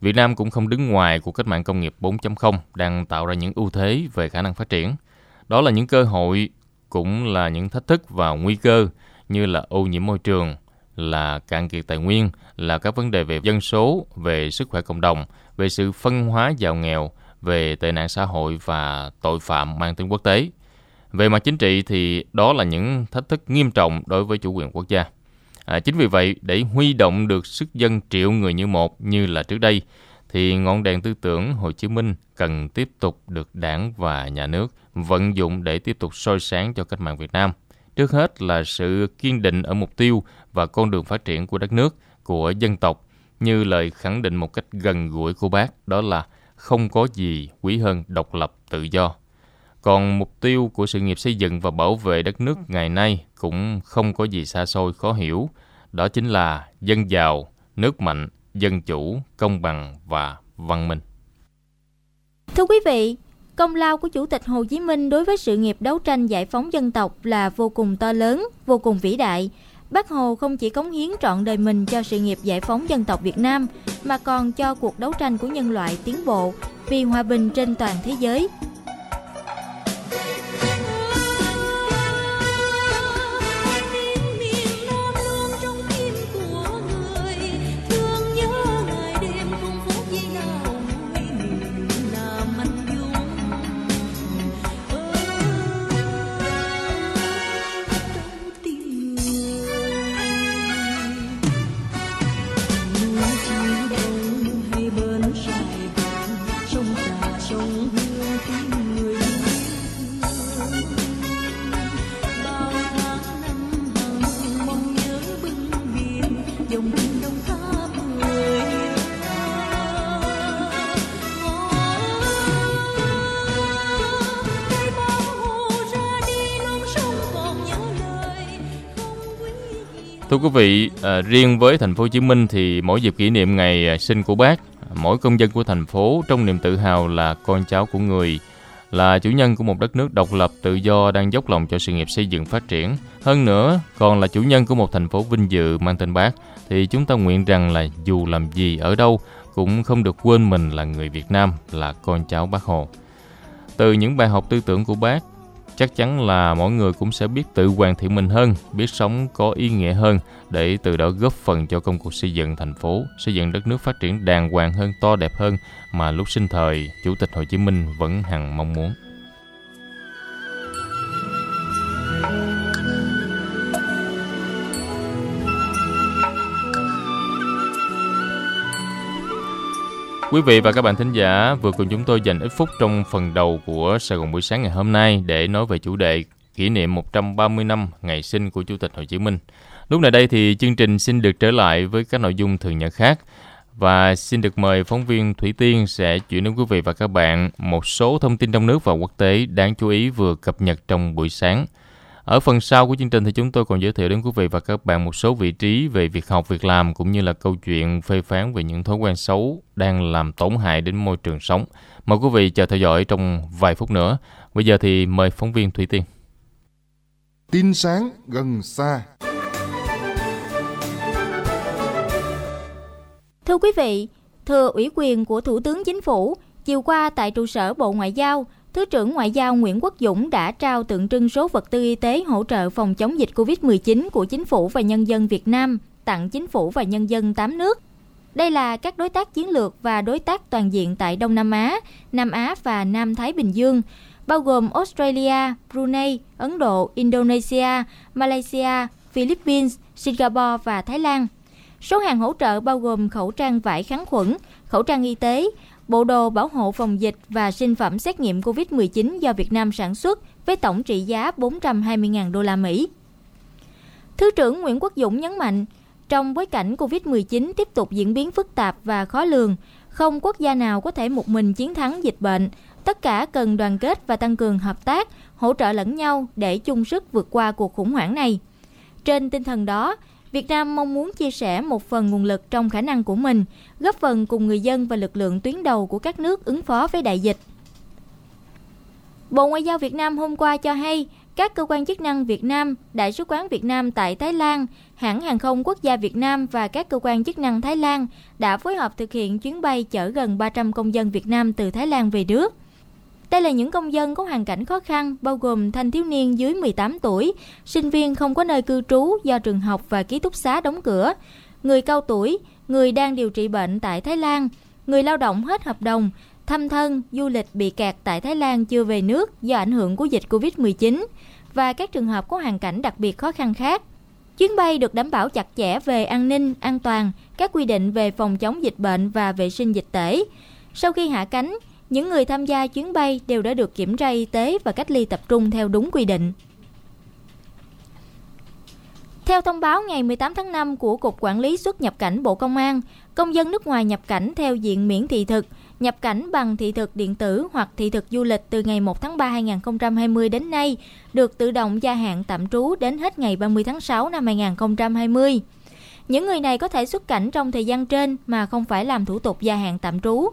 A: Việt Nam cũng không đứng ngoài của cách mạng công nghiệp 4.0 đang tạo ra những ưu thế về khả năng phát triển. Đó là những cơ hội cũng là những thách thức và nguy cơ như là ô nhiễm môi trường, là cạn kiệt tài nguyên, là các vấn đề về dân số, về sức khỏe cộng đồng, về sự phân hóa giàu nghèo, về tệ nạn xã hội và tội phạm mang tính quốc tế. Về mặt chính trị thì đó là những thách thức nghiêm trọng đối với chủ quyền quốc gia. À, chính vì vậy, để huy động được sức dân triệu người như một như là trước đây, thì ngọn đèn tư tưởng Hồ Chí Minh cần tiếp tục được đảng và nhà nước vận dụng để tiếp tục soi sáng cho cách mạng Việt Nam. Trước hết là sự kiên định ở mục tiêu và con đường phát triển của đất nước, của dân tộc, như lời khẳng định một cách gần gũi của bác, đó là không có gì quý hơn độc lập tự do. Còn mục tiêu của sự nghiệp xây dựng và bảo vệ đất nước ngày nay cũng không có gì xa xôi khó hiểu. Đó chính là dân giàu, nước mạnh, dân chủ, công bằng và văn minh.
D: Thưa quý vị, công lao của Chủ tịch Hồ Chí Minh đối với sự nghiệp đấu tranh giải phóng dân tộc là vô cùng to lớn, vô cùng vĩ đại. Bác Hồ không chỉ cống hiến trọn đời mình cho sự nghiệp giải phóng dân tộc Việt Nam, mà còn cho cuộc đấu tranh của nhân loại tiến bộ vì hòa bình trên toàn thế giới,
A: Thưa quý vị, à, riêng với thành phố Hồ Chí Minh thì mỗi dịp kỷ niệm ngày à, sinh của bác, mỗi công dân của thành phố trong niềm tự hào là con cháu của người, là chủ nhân của một đất nước độc lập tự do đang dốc lòng cho sự nghiệp xây dựng phát triển. Hơn nữa, còn là chủ nhân của một thành phố vinh dự mang tên bác, thì chúng ta nguyện rằng là dù làm gì ở đâu cũng không được quên mình là người Việt Nam, là con cháu bác Hồ. Từ những bài học tư tưởng của bác, chắc chắn là mỗi người cũng sẽ biết tự hoàn thiện mình hơn, biết sống có ý nghĩa hơn để từ đó góp phần cho công cuộc xây dựng thành phố, xây dựng đất nước phát triển đàng hoàng hơn, to đẹp hơn mà lúc sinh thời Chủ tịch Hồ Chí Minh vẫn hằng mong muốn. Quý vị và các bạn thính giả, vừa cùng chúng tôi dành ít phút trong phần đầu của Sài Gòn buổi sáng ngày hôm nay để nói về chủ đề kỷ niệm 130 năm ngày sinh của Chủ tịch Hồ Chí Minh. Lúc này đây thì chương trình xin được trở lại với các nội dung thường nhật khác và xin được mời phóng viên Thủy Tiên sẽ chuyển đến quý vị và các bạn một số thông tin trong nước và quốc tế đáng chú ý vừa cập nhật trong buổi sáng. Ở phần sau của chương trình thì chúng tôi còn giới thiệu đến quý vị và các bạn một số vị trí về việc học, việc làm cũng như là câu chuyện phê phán về những thói quen xấu đang làm tổn hại đến môi trường sống. Mời quý vị chờ theo dõi trong vài phút nữa. Bây giờ thì mời phóng viên Thủy Tiên.
L: Tin sáng gần xa.
D: Thưa quý vị, thừa ủy quyền của Thủ tướng Chính phủ, chiều qua tại trụ sở Bộ Ngoại giao, Thứ trưởng Ngoại giao Nguyễn Quốc Dũng đã trao tượng trưng số vật tư y tế hỗ trợ phòng chống dịch COVID-19 của chính phủ và nhân dân Việt Nam tặng chính phủ và nhân dân 8 nước. Đây là các đối tác chiến lược và đối tác toàn diện tại Đông Nam Á, Nam Á và Nam Thái Bình Dương, bao gồm Australia, Brunei, Ấn Độ, Indonesia, Malaysia, Philippines, Singapore và Thái Lan. Số hàng hỗ trợ bao gồm khẩu trang vải kháng khuẩn, khẩu trang y tế, bộ đồ bảo hộ phòng dịch và sinh phẩm xét nghiệm COVID-19 do Việt Nam sản xuất với tổng trị giá 420.000 đô la Mỹ. Thứ trưởng Nguyễn Quốc Dũng nhấn mạnh, trong bối cảnh COVID-19 tiếp tục diễn biến phức tạp và khó lường, không quốc gia nào có thể một mình chiến thắng dịch bệnh. Tất cả cần đoàn kết và tăng cường hợp tác, hỗ trợ lẫn nhau để chung sức vượt qua cuộc khủng hoảng này. Trên tinh thần đó, Việt Nam mong muốn chia sẻ một phần nguồn lực trong khả năng của mình, góp phần cùng người dân và lực lượng tuyến đầu của các nước ứng phó với đại dịch. Bộ Ngoại giao Việt Nam hôm qua cho hay, các cơ quan chức năng Việt Nam, Đại sứ quán Việt Nam tại Thái Lan, hãng hàng không quốc gia Việt Nam và các cơ quan chức năng Thái Lan đã phối hợp thực hiện chuyến bay chở gần 300 công dân Việt Nam từ Thái Lan về nước. Đây là những công dân có hoàn cảnh khó khăn, bao gồm thanh thiếu niên dưới 18 tuổi, sinh viên không có nơi cư trú do trường học và ký túc xá đóng cửa, người cao tuổi, người đang điều trị bệnh tại Thái Lan, người lao động hết hợp đồng, thăm thân, du lịch bị kẹt tại Thái Lan chưa về nước do ảnh hưởng của dịch Covid-19 và các trường hợp có hoàn cảnh đặc biệt khó khăn khác. Chuyến bay được đảm bảo chặt chẽ về an ninh, an toàn, các quy định về phòng chống dịch bệnh và vệ sinh dịch tễ. Sau khi hạ cánh, những người tham gia chuyến bay đều đã được kiểm tra y tế và cách ly tập trung theo đúng quy định. Theo thông báo ngày 18 tháng 5 của Cục Quản lý xuất nhập cảnh Bộ Công an, công dân nước ngoài nhập cảnh theo diện miễn thị thực, nhập cảnh bằng thị thực điện tử hoặc thị thực du lịch từ ngày 1 tháng 3 2020 đến nay được tự động gia hạn tạm trú đến hết ngày 30 tháng 6 năm 2020. Những người này có thể xuất cảnh trong thời gian trên mà không phải làm thủ tục gia hạn tạm trú.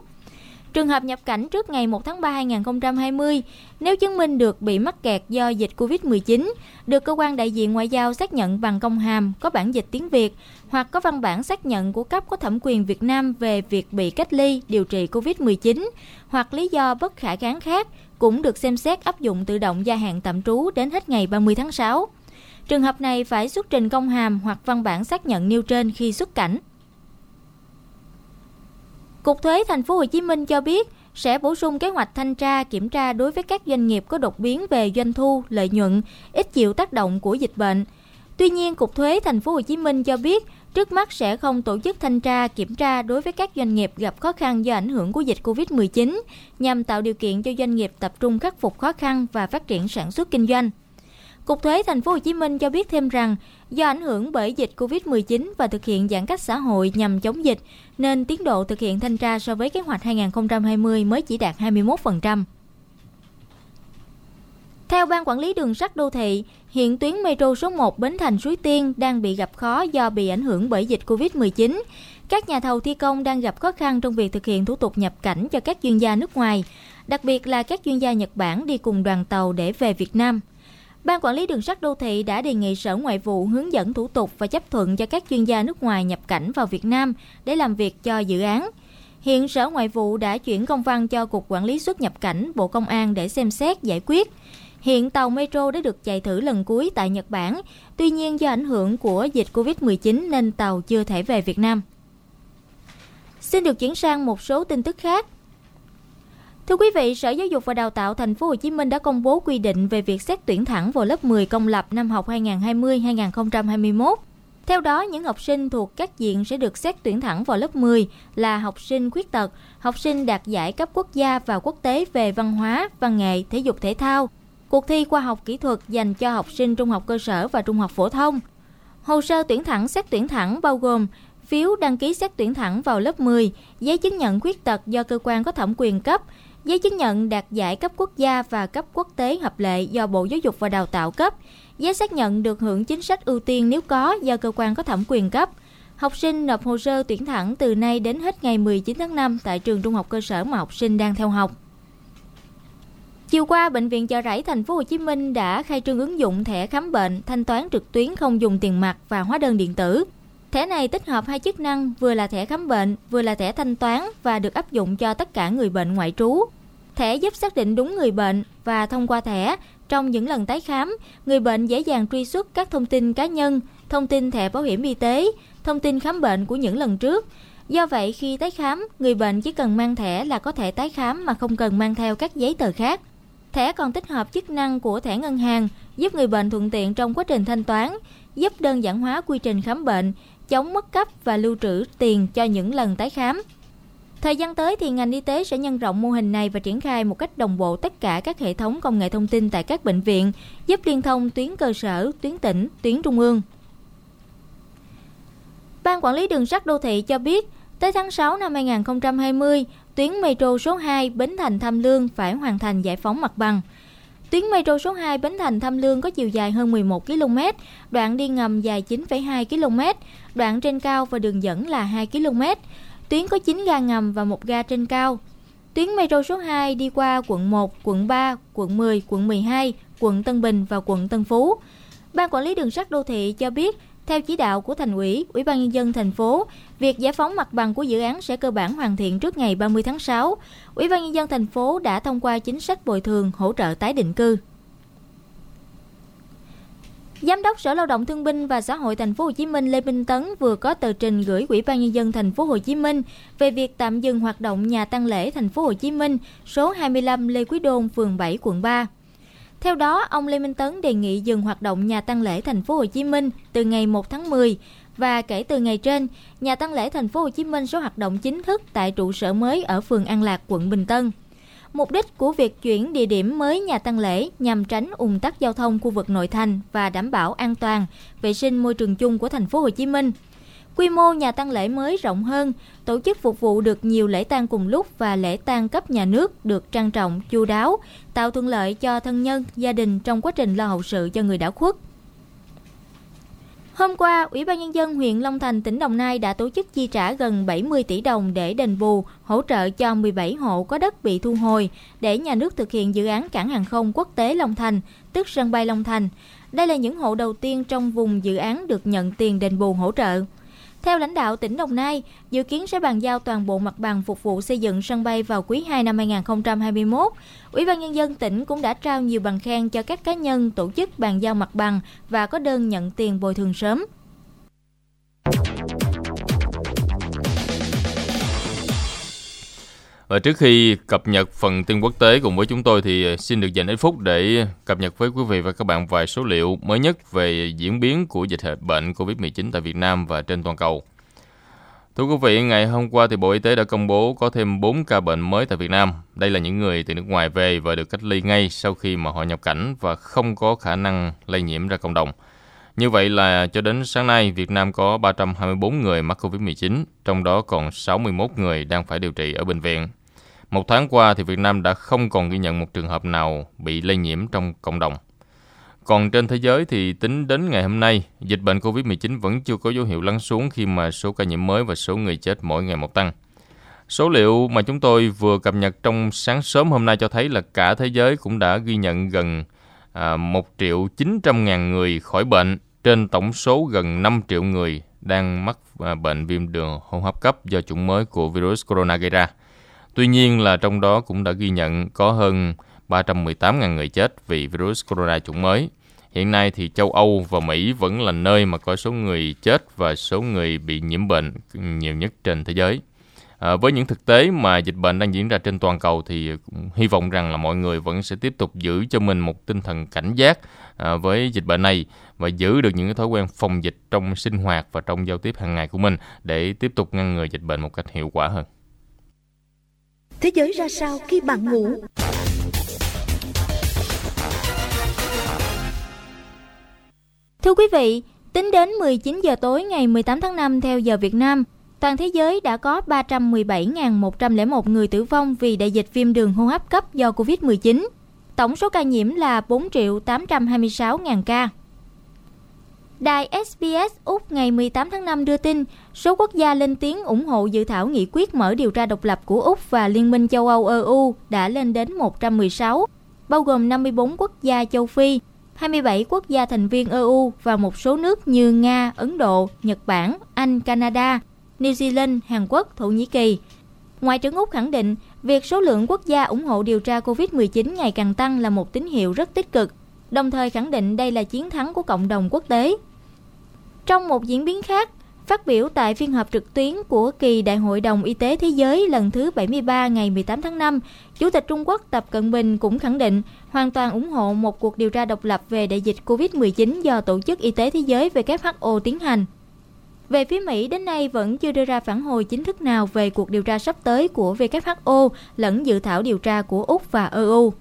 D: Trường hợp nhập cảnh trước ngày 1 tháng 3 2020, nếu chứng minh được bị mắc kẹt do dịch Covid-19, được cơ quan đại diện ngoại giao xác nhận bằng công hàm có bản dịch tiếng Việt hoặc có văn bản xác nhận của cấp có thẩm quyền Việt Nam về việc bị cách ly, điều trị Covid-19 hoặc lý do bất khả kháng khác cũng được xem xét áp dụng tự động gia hạn tạm trú đến hết ngày 30 tháng 6. Trường hợp này phải xuất trình công hàm hoặc văn bản xác nhận nêu trên khi xuất cảnh. Cục thuế thành phố Hồ Chí Minh cho biết sẽ bổ sung kế hoạch thanh tra kiểm tra đối với các doanh nghiệp có đột biến về doanh thu, lợi nhuận, ít chịu tác động của dịch bệnh. Tuy nhiên, Cục thuế thành phố Hồ Chí Minh cho biết trước mắt sẽ không tổ chức thanh tra kiểm tra đối với các doanh nghiệp gặp khó khăn do ảnh hưởng của dịch Covid-19 nhằm tạo điều kiện cho doanh nghiệp tập trung khắc phục khó khăn và phát triển sản xuất kinh doanh. Cục thuế thành phố Hồ Chí Minh cho biết thêm rằng do ảnh hưởng bởi dịch Covid-19 và thực hiện giãn cách xã hội nhằm chống dịch nên tiến độ thực hiện thanh tra so với kế hoạch 2020 mới chỉ đạt 21%. Theo Ban Quản lý Đường sắt Đô thị, hiện tuyến metro số 1 Bến Thành Suối Tiên đang bị gặp khó do bị ảnh hưởng bởi dịch Covid-19. Các nhà thầu thi công đang gặp khó khăn trong việc thực hiện thủ tục nhập cảnh cho các chuyên gia nước ngoài, đặc biệt là các chuyên gia Nhật Bản đi cùng đoàn tàu để về Việt Nam. Ban quản lý đường sắt đô thị đã đề nghị Sở Ngoại vụ hướng dẫn thủ tục và chấp thuận cho các chuyên gia nước ngoài nhập cảnh vào Việt Nam để làm việc cho dự án. Hiện Sở Ngoại vụ đã chuyển công văn cho Cục Quản lý xuất nhập cảnh Bộ Công an để xem xét giải quyết. Hiện tàu Metro đã được chạy thử lần cuối tại Nhật Bản, tuy nhiên do ảnh hưởng của dịch Covid-19 nên tàu chưa thể về Việt Nam. Xin được chuyển sang một số tin tức khác. Thưa quý vị, Sở Giáo dục và Đào tạo Thành phố Hồ Chí Minh đã công bố quy định về việc xét tuyển thẳng vào lớp 10 công lập năm học 2020-2021. Theo đó, những học sinh thuộc các diện sẽ được xét tuyển thẳng vào lớp 10 là học sinh khuyết tật, học sinh đạt giải cấp quốc gia và quốc tế về văn hóa, văn nghệ, thể dục thể thao, cuộc thi khoa học kỹ thuật dành cho học sinh trung học cơ sở và trung học phổ thông. Hồ sơ tuyển thẳng xét tuyển thẳng bao gồm phiếu đăng ký xét tuyển thẳng vào lớp 10, giấy chứng nhận khuyết tật do cơ quan có thẩm quyền cấp, giấy chứng nhận đạt giải cấp quốc gia và cấp quốc tế hợp lệ do Bộ Giáo dục và Đào tạo cấp, giấy xác nhận được hưởng chính sách ưu tiên nếu có do cơ quan có thẩm quyền cấp. Học sinh nộp hồ sơ tuyển thẳng từ nay đến hết ngày 19 tháng 5 tại trường trung học cơ sở mà học sinh đang theo học. Chiều qua, bệnh viện Chợ Rẫy thành phố Hồ Chí Minh đã khai trương ứng dụng thẻ khám bệnh, thanh toán trực tuyến không dùng tiền mặt và hóa đơn điện tử. Thẻ này tích hợp hai chức năng vừa là thẻ khám bệnh, vừa là thẻ thanh toán và được áp dụng cho tất cả người bệnh ngoại trú. Thẻ giúp xác định đúng người bệnh và thông qua thẻ, trong những lần tái khám, người bệnh dễ dàng truy xuất các thông tin cá nhân, thông tin thẻ bảo hiểm y tế, thông tin khám bệnh của những lần trước. Do vậy, khi tái khám, người bệnh chỉ cần mang thẻ là có thể tái khám mà không cần mang theo các giấy tờ khác. Thẻ còn tích hợp chức năng của thẻ ngân hàng, giúp người bệnh thuận tiện trong quá trình thanh toán, giúp đơn giản hóa quy trình khám bệnh, chống mất cấp và lưu trữ tiền cho những lần tái khám. Thời gian tới thì ngành y tế sẽ nhân rộng mô hình này và triển khai một cách đồng bộ tất cả các hệ thống công nghệ thông tin tại các bệnh viện, giúp liên thông tuyến cơ sở, tuyến tỉnh, tuyến trung ương. Ban quản lý đường sắt đô thị cho biết, tới tháng 6 năm 2020, tuyến metro số 2 Bến Thành Tham Lương phải hoàn thành giải phóng mặt bằng. Tuyến metro số 2 Bến Thành Tham Lương có chiều dài hơn 11 km, đoạn đi ngầm dài 9,2 km, đoạn trên cao và đường dẫn là 2 km. Tuyến có 9 ga ngầm và một ga trên cao. Tuyến metro số 2 đi qua quận 1, quận 3, quận 10, quận 12, quận Tân Bình và quận Tân Phú. Ban quản lý đường sắt đô thị cho biết, theo chỉ đạo của thành ủy, Ủy ban nhân dân thành phố, việc giải phóng mặt bằng của dự án sẽ cơ bản hoàn thiện trước ngày 30 tháng 6. Ủy ban nhân dân thành phố đã thông qua chính sách bồi thường hỗ trợ tái định cư. Giám đốc Sở Lao động Thương binh và Xã hội Thành phố Hồ Chí Minh Lê Minh Tấn vừa có tờ trình gửi Ủy ban nhân dân Thành phố Hồ Chí Minh về việc tạm dừng hoạt động nhà tăng lễ Thành phố Hồ Chí Minh số 25 Lê Quý Đôn, phường 7, quận 3. Theo đó, ông Lê Minh Tấn đề nghị dừng hoạt động nhà tăng lễ Thành phố Hồ Chí Minh từ ngày 1 tháng 10 và kể từ ngày trên, nhà tăng lễ Thành phố Hồ Chí Minh sẽ hoạt động chính thức tại trụ sở mới ở phường An Lạc, quận Bình Tân. Mục đích của việc chuyển địa điểm mới nhà tăng lễ nhằm tránh ùn tắc giao thông khu vực nội thành và đảm bảo an toàn, vệ sinh môi trường chung của thành phố Hồ Chí Minh. Quy mô nhà tăng lễ mới rộng hơn, tổ chức phục vụ được nhiều lễ tang cùng lúc và lễ tang cấp nhà nước được trang trọng, chu đáo, tạo thuận lợi cho thân nhân, gia đình trong quá trình lo hậu sự cho người đã khuất. Hôm qua, Ủy ban Nhân dân huyện Long Thành, tỉnh Đồng Nai đã tổ chức chi trả gần 70 tỷ đồng để đền bù, hỗ trợ cho 17 hộ có đất bị thu hồi để nhà nước thực hiện dự án cảng hàng không quốc tế Long Thành, tức sân bay Long Thành. Đây là những hộ đầu tiên trong vùng dự án được nhận tiền đền bù hỗ trợ. Theo lãnh đạo tỉnh Đồng Nai, dự kiến sẽ bàn giao toàn bộ mặt bằng phục vụ xây dựng sân bay vào quý 2 năm 2021. Ủy ban Nhân dân tỉnh cũng đã trao nhiều bằng khen cho các cá nhân tổ chức bàn giao mặt bằng và có đơn nhận tiền bồi thường sớm.
A: Và trước khi cập nhật phần tin quốc tế cùng với chúng tôi thì ờ, xin được dành ít phút để cập nhật với quý vị và các bạn vài số liệu mới nhất về diễn biến của dịch bệnh COVID-19 tại Việt Nam và trên toàn cầu. Thưa quý vị, ngày hôm qua thì Bộ Y tế đã công bố có thêm 4 ca bệnh mới tại Việt Nam. Đây là những người từ nước ngoài về và được cách ly ngay sau khi mà họ nhập cảnh và không có khả năng lây nhiễm ra cộng đồng. Như vậy là cho đến sáng nay, Việt Nam có 324 người mắc COVID-19, trong đó còn 61 người đang phải điều trị ở bệnh viện. Một tháng qua thì Việt Nam đã không còn ghi nhận một trường hợp nào bị lây nhiễm trong cộng đồng. Còn trên thế giới thì tính đến ngày hôm nay, dịch bệnh COVID-19 vẫn chưa có dấu hiệu lắng xuống khi mà số ca nhiễm mới và số người chết mỗi ngày một tăng. Số liệu mà chúng tôi vừa cập nhật trong sáng sớm hôm nay cho thấy là cả thế giới cũng đã ghi nhận gần à, 1 triệu 900 ngàn người khỏi bệnh trên tổng số gần 5 triệu người đang mắc à, bệnh viêm đường hô hấp cấp do chủng mới của virus corona gây ra. Tuy nhiên là trong đó cũng đã ghi nhận có hơn 318.000 người chết vì virus corona chủng mới. Hiện nay thì châu Âu và Mỹ vẫn là nơi mà có số người chết và số người bị nhiễm bệnh nhiều nhất trên thế giới. À, với những thực tế mà dịch bệnh đang diễn ra trên toàn cầu thì hy vọng rằng là mọi người vẫn sẽ tiếp tục giữ cho mình một tinh thần cảnh giác à, với dịch bệnh này và giữ được những thói quen phòng dịch trong sinh hoạt và trong giao tiếp hàng ngày của mình để tiếp tục ngăn ngừa dịch bệnh một cách hiệu quả hơn.
M: Thế giới ra sao khi bạn ngủ?
D: Thưa quý vị, tính đến 19 giờ tối ngày 18 tháng 5 theo giờ Việt Nam, toàn thế giới đã có 317.101 người tử vong vì đại dịch viêm đường hô hấp cấp do Covid-19. Tổng số ca nhiễm là 4.826.000 ca. Đài SBS Úc ngày 18 tháng 5 đưa tin, số quốc gia lên tiếng ủng hộ dự thảo nghị quyết mở điều tra độc lập của Úc và Liên minh châu Âu EU đã lên đến 116, bao gồm 54 quốc gia châu Phi, 27 quốc gia thành viên EU và một số nước như Nga, Ấn Độ, Nhật Bản, Anh, Canada, New Zealand, Hàn Quốc, Thổ Nhĩ Kỳ. Ngoại trưởng Úc khẳng định, việc số lượng quốc gia ủng hộ điều tra COVID-19 ngày càng tăng là một tín hiệu rất tích cực, đồng thời khẳng định đây là chiến thắng của cộng đồng quốc tế. Trong một diễn biến khác, Phát biểu tại phiên họp trực tuyến của kỳ Đại hội đồng Y tế Thế giới lần thứ 73 ngày 18 tháng 5, Chủ tịch Trung Quốc Tập Cận Bình cũng khẳng định hoàn toàn ủng hộ một cuộc điều tra độc lập về đại dịch COVID-19 do Tổ chức Y tế Thế giới WHO tiến hành. Về phía Mỹ, đến nay vẫn chưa đưa ra phản hồi chính thức nào về cuộc điều tra sắp tới của WHO lẫn dự thảo điều tra của Úc và EU.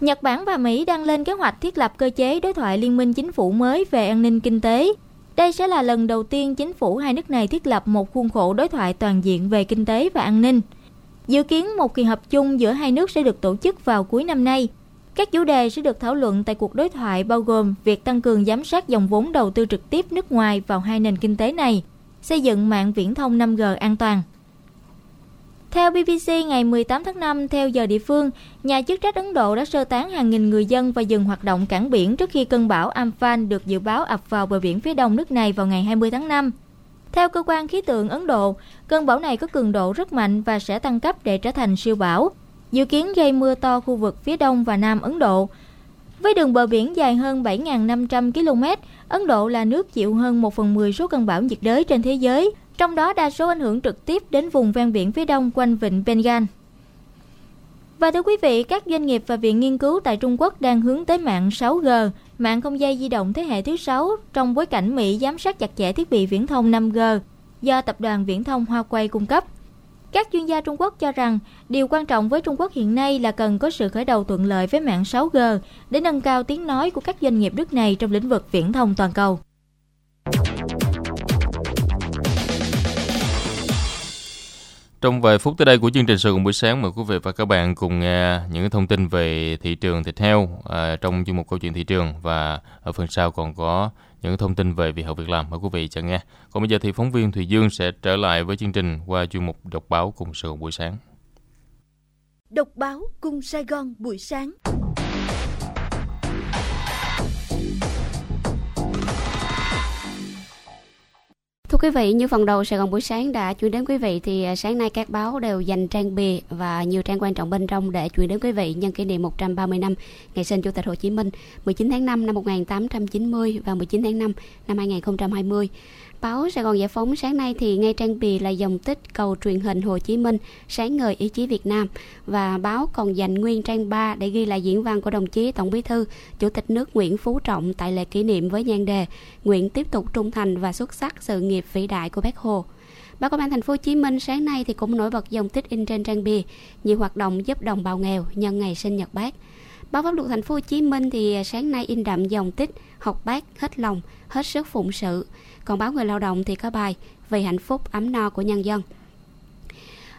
D: Nhật Bản và Mỹ đang lên kế hoạch thiết lập cơ chế đối thoại liên minh chính phủ mới về an ninh kinh tế. Đây sẽ là lần đầu tiên chính phủ hai nước này thiết lập một khuôn khổ đối thoại toàn diện về kinh tế và an ninh. Dự kiến một kỳ họp chung giữa hai nước sẽ được tổ chức vào cuối năm nay. Các chủ đề sẽ được thảo luận tại cuộc đối thoại bao gồm việc tăng cường giám sát dòng vốn đầu tư trực tiếp nước ngoài vào hai nền kinh tế này, xây dựng mạng viễn thông 5G an toàn. Theo BBC ngày 18 tháng 5 theo giờ địa phương, nhà chức trách Ấn Độ đã sơ tán hàng nghìn người dân và dừng hoạt động cảng biển trước khi cơn bão Amphan được dự báo ập vào bờ biển phía đông nước này vào ngày 20 tháng 5. Theo cơ quan khí tượng Ấn Độ, cơn bão này có cường độ rất mạnh và sẽ tăng cấp để trở thành siêu bão, dự kiến gây mưa to khu vực phía đông và nam Ấn Độ. Với đường bờ biển dài hơn 7.500 km, Ấn Độ là nước chịu hơn 1 phần 10 số cơn bão nhiệt đới trên thế giới trong đó đa số ảnh hưởng trực tiếp đến vùng ven biển phía đông quanh vịnh Bengal. Và thưa quý vị, các doanh nghiệp và viện nghiên cứu tại Trung Quốc đang hướng tới mạng 6G, mạng không dây di động thế hệ thứ 6 trong bối cảnh Mỹ giám sát chặt chẽ thiết bị viễn thông 5G do tập đoàn viễn thông Huawei cung cấp. Các chuyên gia Trung Quốc cho rằng điều quan trọng với Trung Quốc hiện nay là cần có sự khởi đầu thuận lợi với mạng 6G để nâng cao tiếng nói của các doanh nghiệp nước này trong lĩnh vực viễn thông toàn cầu.
A: Trong vài phút tới đây của chương trình sự cùng buổi sáng mời quý vị và các bạn cùng nghe những thông tin về thị trường thịt heo à, trong chuyên mục câu chuyện thị trường và ở phần sau còn có những thông tin về việc học việc làm mời quý vị chờ nghe. Còn bây giờ thì phóng viên Thùy Dương sẽ trở lại với chương trình qua chuyên mục đọc báo cùng sự buổi sáng.
M: Đọc báo cùng Sài Gòn buổi sáng.
N: Thưa quý vị, như phần đầu Sài Gòn buổi sáng đã chuyển đến quý vị thì à, sáng nay các báo đều dành trang bìa và nhiều trang quan trọng bên trong để chuyển đến quý vị nhân kỷ niệm 130 năm ngày sinh Chủ tịch Hồ Chí Minh 19 tháng 5 năm 1890 và 19 tháng 5 năm 2020. Báo Sài Gòn Giải Phóng sáng nay thì ngay trang bì là dòng tích cầu truyền hình Hồ Chí Minh sáng ngời ý chí Việt Nam và báo còn dành nguyên trang 3 để ghi lại diễn văn của đồng chí Tổng Bí thư, Chủ tịch nước Nguyễn Phú Trọng tại lễ kỷ niệm với nhan đề Nguyện tiếp tục trung thành và xuất sắc sự nghiệp vĩ đại của Bác Hồ. Báo Công an Thành phố Hồ Chí Minh sáng nay thì cũng nổi bật dòng tích in trên trang bìa nhiều hoạt động giúp đồng bào nghèo nhân ngày sinh nhật Bác. Báo Pháp luật Thành phố Hồ Chí Minh thì sáng nay in đậm dòng tích học bác hết lòng, hết sức phụng sự còn báo Người Lao động thì có bài Vì hạnh phúc ấm no của nhân dân.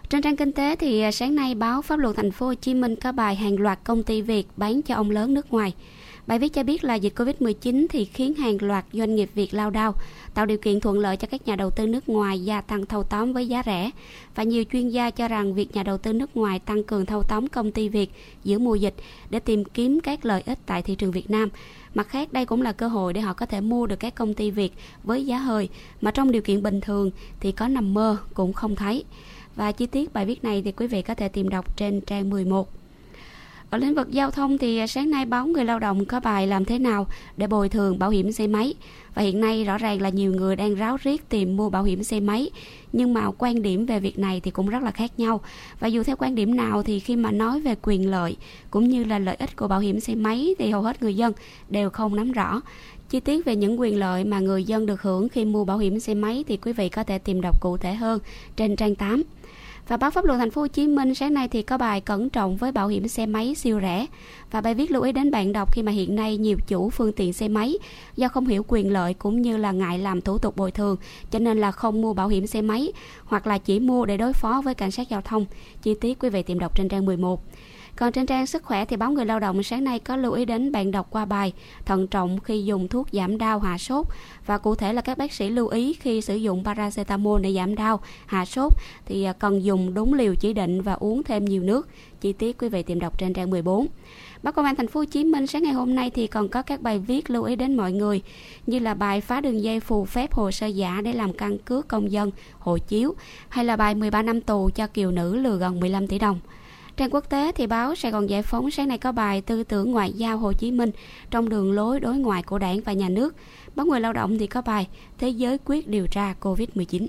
N: Trên trang kinh tế thì à, sáng nay báo Pháp luật Thành phố Hồ Chí Minh có bài hàng loạt công ty Việt bán cho ông lớn nước ngoài. Bài viết cho biết là dịch Covid-19 thì khiến hàng loạt doanh nghiệp Việt lao đao, tạo điều kiện thuận lợi cho các nhà đầu tư nước ngoài gia tăng thâu tóm với giá rẻ. Và nhiều chuyên gia cho rằng việc nhà đầu tư nước ngoài tăng cường thâu tóm công ty Việt giữa mùa dịch để tìm kiếm các lợi ích tại thị trường Việt Nam Mặt khác, đây cũng là cơ hội để họ có thể mua được các công ty Việt với giá hời mà trong điều kiện bình thường thì có nằm mơ cũng không thấy. Và chi tiết bài viết này thì quý vị có thể tìm đọc trên trang 11. Ở lĩnh vực giao thông thì à, sáng nay báo người lao động có bài làm thế nào để bồi thường bảo hiểm xe máy. Và hiện nay rõ ràng là nhiều người đang ráo riết tìm mua bảo hiểm xe máy. Nhưng mà quan điểm về việc này thì cũng rất là khác nhau. Và dù theo quan điểm nào thì khi mà nói về quyền lợi cũng như là lợi ích của bảo hiểm xe máy thì hầu hết người dân đều không nắm rõ. Chi tiết về những quyền lợi mà người dân được hưởng khi mua bảo hiểm xe máy thì quý vị có thể tìm đọc cụ thể hơn trên trang 8. Và báo pháp luật thành phố Hồ Chí Minh sáng nay thì có bài cẩn trọng với bảo hiểm xe máy siêu rẻ và bài viết lưu ý đến bạn đọc khi mà hiện nay nhiều chủ phương tiện xe máy do không hiểu quyền lợi cũng như là ngại làm thủ tục bồi thường, cho nên là không mua bảo hiểm xe máy hoặc là chỉ mua để đối phó với cảnh sát giao thông. Chi tiết quý vị tìm đọc trên trang 11. Còn trên trang sức khỏe thì báo người lao động sáng nay có lưu ý đến bạn đọc qua bài thận trọng khi dùng thuốc giảm đau hạ sốt và cụ thể là các bác sĩ lưu ý khi sử dụng paracetamol để giảm đau hạ sốt thì à, cần dùng đúng liều chỉ định và uống thêm nhiều nước. Chi tiết quý vị tìm đọc trên trang 14. Báo Công an Thành phố Hồ Chí Minh sáng ngày hôm nay thì còn có các bài viết lưu ý đến mọi người như là bài phá đường dây phù phép hồ sơ giả để làm căn cước công dân, hộ chiếu hay là bài 13 năm tù cho kiều nữ lừa gần 15 tỷ đồng. Trang quốc tế thì báo Sài Gòn Giải phóng sáng nay có bài tư tưởng ngoại giao Hồ Chí Minh trong đường lối đối ngoại của đảng và nhà nước. Báo Người Lao động thì có bài Thế giới quyết điều tra COVID-19.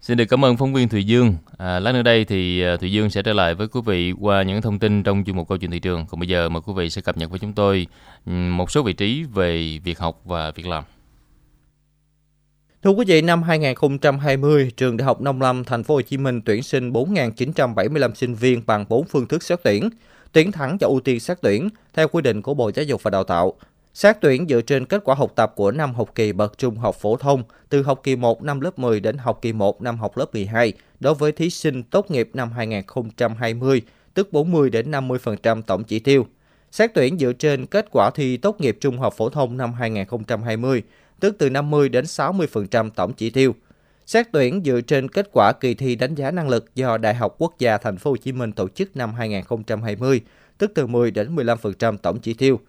A: Xin được cảm ơn phóng viên Thùy Dương. À, lát nữa đây thì à, Thùy Dương sẽ trở lại với quý vị qua những thông tin trong chuyên mục câu chuyện thị trường. Còn bây giờ mời quý vị sẽ cập nhật với chúng tôi một số vị trí về việc học và việc làm.
O: Thưa quý vị, năm 2020, trường Đại học Nông Lâm Thành phố Hồ Chí Minh tuyển sinh 4.975 sinh viên bằng 4 phương thức xét tuyển, tuyển thẳng cho ưu tiên xét tuyển theo quy định của Bộ Giáo dục và Đào tạo. Xét tuyển dựa trên kết quả học tập của năm học kỳ bậc trung học phổ thông từ học kỳ 1 năm lớp 10 đến học kỳ 1 năm học lớp 12 đối với thí sinh tốt nghiệp năm 2020, tức 40 đến 50% tổng chỉ tiêu. Xét tuyển dựa trên kết quả thi tốt nghiệp trung học phổ thông năm 2020, tức từ 50 đến 60% tổng chỉ tiêu. Xét tuyển dựa trên kết quả kỳ thi đánh giá năng lực do Đại học Quốc gia Thành phố Hồ Chí Minh tổ chức năm 2020, tức từ 10 đến 15% tổng chỉ tiêu.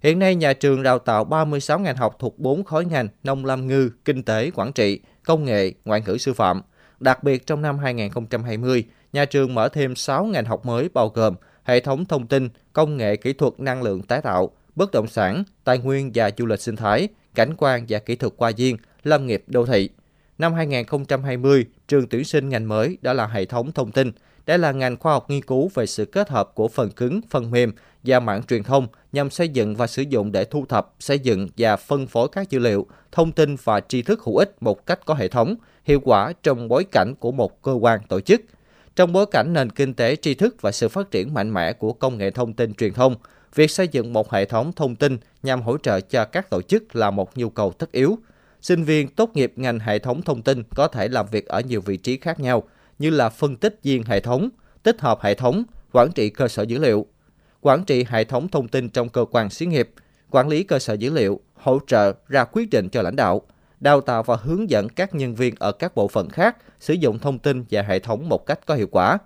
O: Hiện nay, nhà trường đào tạo 36 ngành học thuộc 4 khối ngành nông lâm ngư, kinh tế, quản trị, công nghệ, ngoại ngữ sư phạm. Đặc biệt trong năm 2020, nhà trường mở thêm 6 ngành học mới bao gồm hệ thống thông tin, công nghệ kỹ thuật năng lượng tái tạo, bất động sản, tài nguyên và du lịch sinh thái, cảnh quan và kỹ thuật qua viên, lâm nghiệp đô thị. Năm 2020, trường tuyển sinh ngành mới đó là hệ thống thông tin. Đây là ngành khoa học nghiên cứu về sự kết hợp của phần cứng, phần mềm và mạng truyền thông nhằm xây dựng và sử dụng để thu thập, xây dựng và phân phối các dữ liệu, thông tin và tri thức hữu ích một cách có hệ thống, hiệu quả trong bối cảnh của một cơ quan tổ chức. Trong bối cảnh nền kinh tế tri thức và sự phát triển mạnh mẽ của công nghệ thông tin truyền thông, việc xây dựng một hệ thống thông tin nhằm hỗ trợ cho các tổ chức là một nhu cầu tất yếu. Sinh viên tốt nghiệp ngành hệ thống thông tin có thể làm việc ở nhiều vị trí khác nhau, như là phân tích viên hệ thống, tích hợp hệ thống, quản trị cơ sở dữ liệu, quản trị hệ thống thông tin trong cơ quan xí nghiệp, quản lý cơ sở dữ liệu, hỗ trợ ra quyết định cho lãnh đạo, đào tạo và hướng dẫn các nhân viên ở các bộ phận khác sử dụng thông tin và hệ thống một cách có hiệu quả.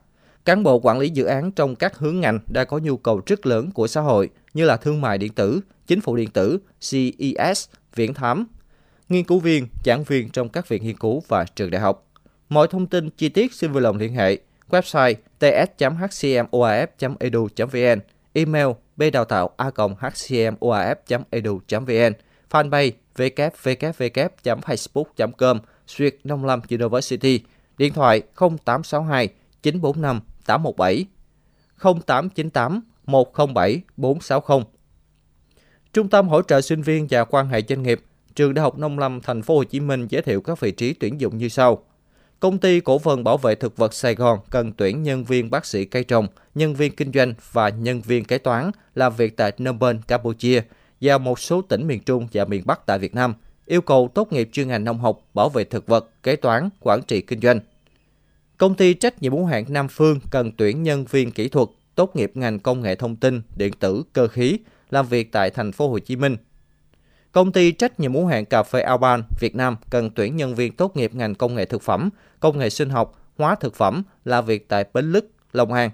O: Cán bộ quản lý dự án trong các hướng ngành đã có nhu cầu rất lớn của xã hội như là thương mại điện tử, chính phủ điện tử, CES, viễn thám, nghiên cứu viên, giảng viên trong các viện nghiên cứu và trường đại học. Mọi thông tin chi tiết xin vui lòng liên hệ website ts.hcmoaf.edu.vn, email bđào tạo a.hcmoaf.edu.vn, fanpage www.facebook.com, Suyệt Nông Lâm University, điện thoại 0862 945 817 0898 107 460. Trung tâm hỗ trợ sinh viên và quan hệ doanh nghiệp, Trường Đại học Nông Lâm Thành phố Hồ Chí Minh giới thiệu các vị trí tuyển dụng như sau. Công ty cổ phần bảo vệ thực vật Sài Gòn cần tuyển nhân viên bác sĩ cây trồng, nhân viên kinh doanh và nhân viên kế toán làm việc tại Phnom Penh, Campuchia và một số tỉnh miền Trung và miền Bắc tại Việt Nam. Yêu cầu tốt nghiệp chuyên ngành nông học, bảo vệ thực vật, kế toán, quản trị kinh doanh. Công ty trách nhiệm hữu hạn Nam Phương cần tuyển nhân viên kỹ thuật tốt nghiệp ngành công nghệ thông tin, điện tử, cơ khí, làm việc tại thành phố Hồ Chí Minh. Công ty trách nhiệm hữu hạn cà phê Alban Việt Nam cần tuyển nhân viên tốt nghiệp ngành công nghệ thực phẩm, công nghệ sinh học, hóa thực phẩm, làm việc tại Bến Lức, Long An.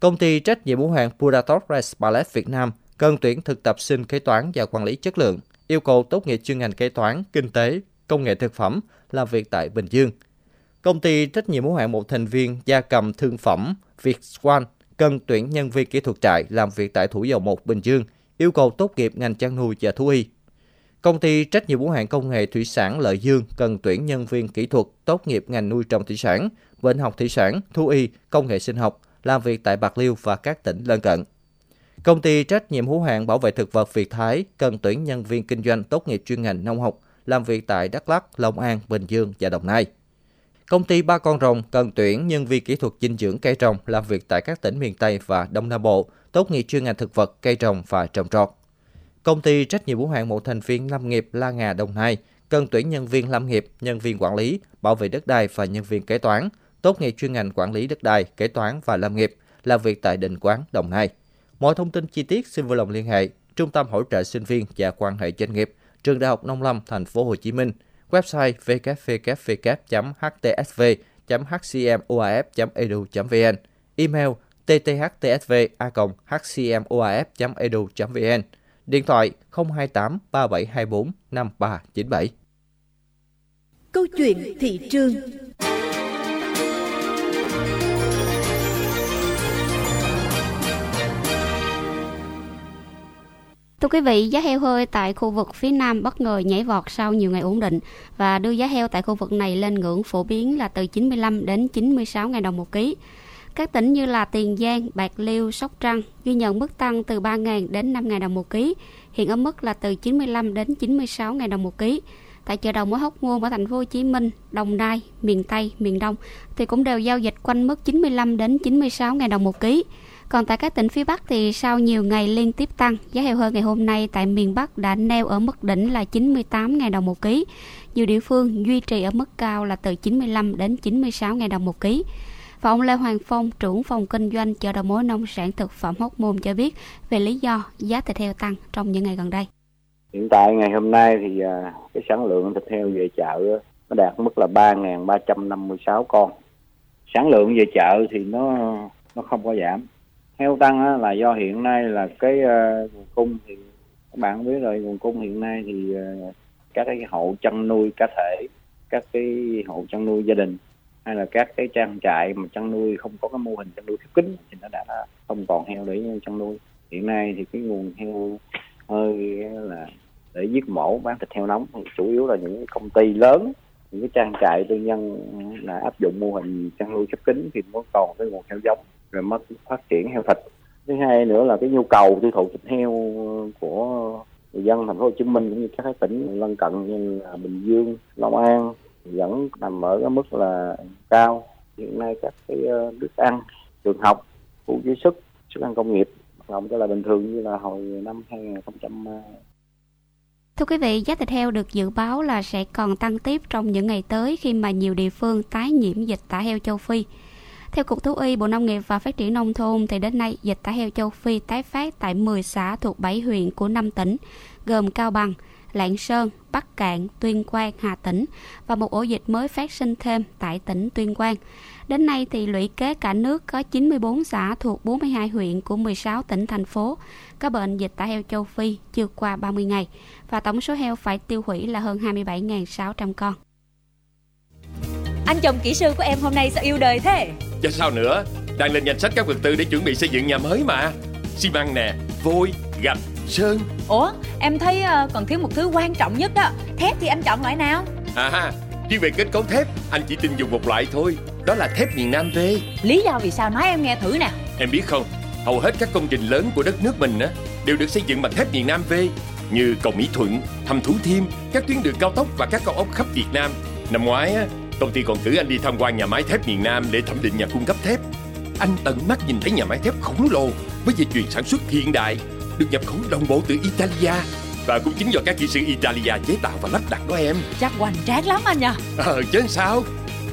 O: Công ty trách nhiệm hữu hạn Purator Rice Ballet Việt Nam cần tuyển thực tập sinh kế toán và quản lý chất lượng, yêu cầu tốt nghiệp chuyên ngành kế toán, kinh tế, công nghệ thực phẩm, làm việc tại Bình Dương. Công ty trách nhiệm hữu hạn một thành viên gia cầm thương phẩm Vietswan cần tuyển nhân viên kỹ thuật trại làm việc tại Thủ Dầu Một, Bình Dương, yêu cầu tốt nghiệp ngành chăn nuôi và thú y. Công ty trách nhiệm hữu hạn công nghệ thủy sản Lợi Dương cần tuyển nhân viên kỹ thuật tốt nghiệp ngành nuôi trồng thủy sản, bệnh học thủy sản, thú y, công nghệ sinh học, làm việc tại Bạc Liêu và các tỉnh lân cận. Công ty trách nhiệm hữu hạn bảo vệ thực vật Việt Thái cần tuyển nhân viên kinh doanh tốt nghiệp chuyên ngành nông học, làm việc tại Đắk Lắk, Long An, Bình Dương và Đồng Nai. Công ty Ba Con Rồng cần tuyển nhân viên kỹ thuật dinh dưỡng cây trồng làm việc tại các tỉnh miền Tây và Đông Nam Bộ, tốt nghiệp chuyên ngành thực vật, cây trồng và trồng trọt. Công ty trách nhiệm hữu hạn một thành viên lâm nghiệp La Ngà Đồng Nai cần tuyển nhân viên lâm nghiệp, nhân viên quản lý, bảo vệ đất đai và nhân viên kế toán, tốt nghiệp chuyên ngành quản lý đất đai, kế toán và lâm nghiệp, làm việc tại Định Quán, Đồng Nai. Mọi thông tin chi tiết xin vui lòng liên hệ Trung tâm hỗ trợ sinh viên và quan hệ doanh nghiệp, Trường Đại học Nông Lâm, thành phố Hồ Chí Minh, website www.htsv.hcmoaf.edu.vn, email tthtsv.hcmoaf.edu.vn, điện thoại 028 3724 5397.
M: Câu chuyện thị trường.
N: Thưa quý vị, giá heo hơi tại khu vực phía Nam bất ngờ nhảy vọt sau nhiều ngày ổn định và đưa giá heo tại khu vực này lên ngưỡng phổ biến là từ 95 đến 96 000 đồng một ký. Các tỉnh như là Tiền Giang, Bạc Liêu, Sóc Trăng ghi nhận mức tăng từ 3.000 đến 5.000 đồng một ký, hiện ở mức là từ 95 đến 96 000 đồng một ký. Tại chợ đầu mối Hóc Môn ở thành phố Hồ Chí Minh, Đồng Nai, miền Tây, miền Đông thì cũng đều giao dịch quanh mức 95 đến 96 000 đồng một ký. Còn tại các tỉnh phía Bắc thì sau nhiều ngày liên tiếp tăng, giá heo hơi ngày hôm nay tại miền Bắc đã neo ở mức đỉnh là 98.000 đồng một ký. Nhiều địa phương duy trì ở mức cao là từ 95 đến 96.000 đồng một ký. Và ông Lê Hoàng Phong, trưởng phòng kinh doanh chợ đầu mối nông sản thực phẩm Hóc Môn cho biết về lý do giá thịt heo tăng trong những ngày gần đây.
P: Hiện tại ngày hôm nay thì à, cái sản lượng thịt heo về chợ nó đạt mức là 3.356 con. Sản lượng về chợ thì nó nó không có giảm heo tăng á, là do hiện nay là cái uh, nguồn cung thì các bạn biết rồi nguồn cung hiện nay thì uh, các cái hộ chăn nuôi cá thể các cái hộ chăn nuôi gia đình hay là các cái trang trại mà chăn nuôi không có cái mô hình chăn nuôi khép kín thì nó đã không còn heo để chăn nuôi. Hiện nay thì cái nguồn heo hơi là để giết mổ bán thịt heo nóng thì chủ yếu là những công ty lớn những cái trang trại tư nhân là áp dụng mô hình chăn nuôi khép kín thì mới còn cái nguồn heo giống rồi mất phát triển heo thịt. Thứ hai nữa là cái nhu cầu tiêu thụ thịt heo của người dân thành phố Hồ Chí Minh cũng như các tỉnh lân cận như là Bình Dương, Long An vẫn nằm ở cái mức là cao. Hiện nay các cái ờ, thức ăn trường học khu chế xuất xuất ăn công nghiệp hoạt động trở lại bình thường như là hồi năm 2000
N: Thưa quý vị, giá thịt heo được dự báo là sẽ còn tăng tiếp trong những ngày tới khi mà nhiều địa phương tái nhiễm dịch tả heo châu Phi. Theo Cục Thú y Bộ Nông nghiệp và Phát triển Nông thôn, thì đến nay dịch tả heo châu Phi tái phát tại 10 xã thuộc 7 huyện của 5 tỉnh, gồm Cao Bằng, Lạng Sơn, Bắc Cạn, Tuyên Quang, Hà Tĩnh và một ổ dịch mới phát sinh thêm tại tỉnh Tuyên Quang. Đến nay thì lũy kế cả nước có 94 xã thuộc 42 huyện của 16 tỉnh thành phố có bệnh dịch tả heo châu Phi chưa qua 30 ngày và tổng số heo phải tiêu hủy là hơn 27.600 con.
Q: Anh chồng kỹ sư của em hôm nay sao yêu đời thế?
R: Chứ sao nữa? Đang lên danh sách các vật tư để chuẩn bị xây dựng nhà mới mà. Xi măng nè, vôi, gạch, sơn.
Q: Ủa em thấy uh, còn thiếu một thứ quan trọng nhất đó. Thép thì anh chọn loại nào?
R: À riêng về kết cấu thép Anh chỉ tin dùng một loại thôi. Đó là thép miền Nam V.
Q: Lý do vì sao nói em nghe thử nè.
R: Em biết không Hầu hết các công trình lớn của đất nước mình á Đều được xây dựng bằng thép miền Nam V Như cầu Mỹ Thuận, Hầm Thủ Thiêm Các tuyến đường cao tốc và các cao ốc khắp Việt Nam. Năm ngoái á Công ty còn cử anh đi tham quan nhà máy thép miền Nam để thẩm định nhà cung cấp thép. Anh tận mắt nhìn thấy nhà máy thép khổng lồ với dây chuyền sản xuất hiện đại, được nhập khẩu đồng bộ từ Italia và cũng chính do các kỹ sư Italia chế tạo và lắp đặt đó em.
Q: Chắc hoành tráng lắm anh nhờ.
R: Ờ chứ sao?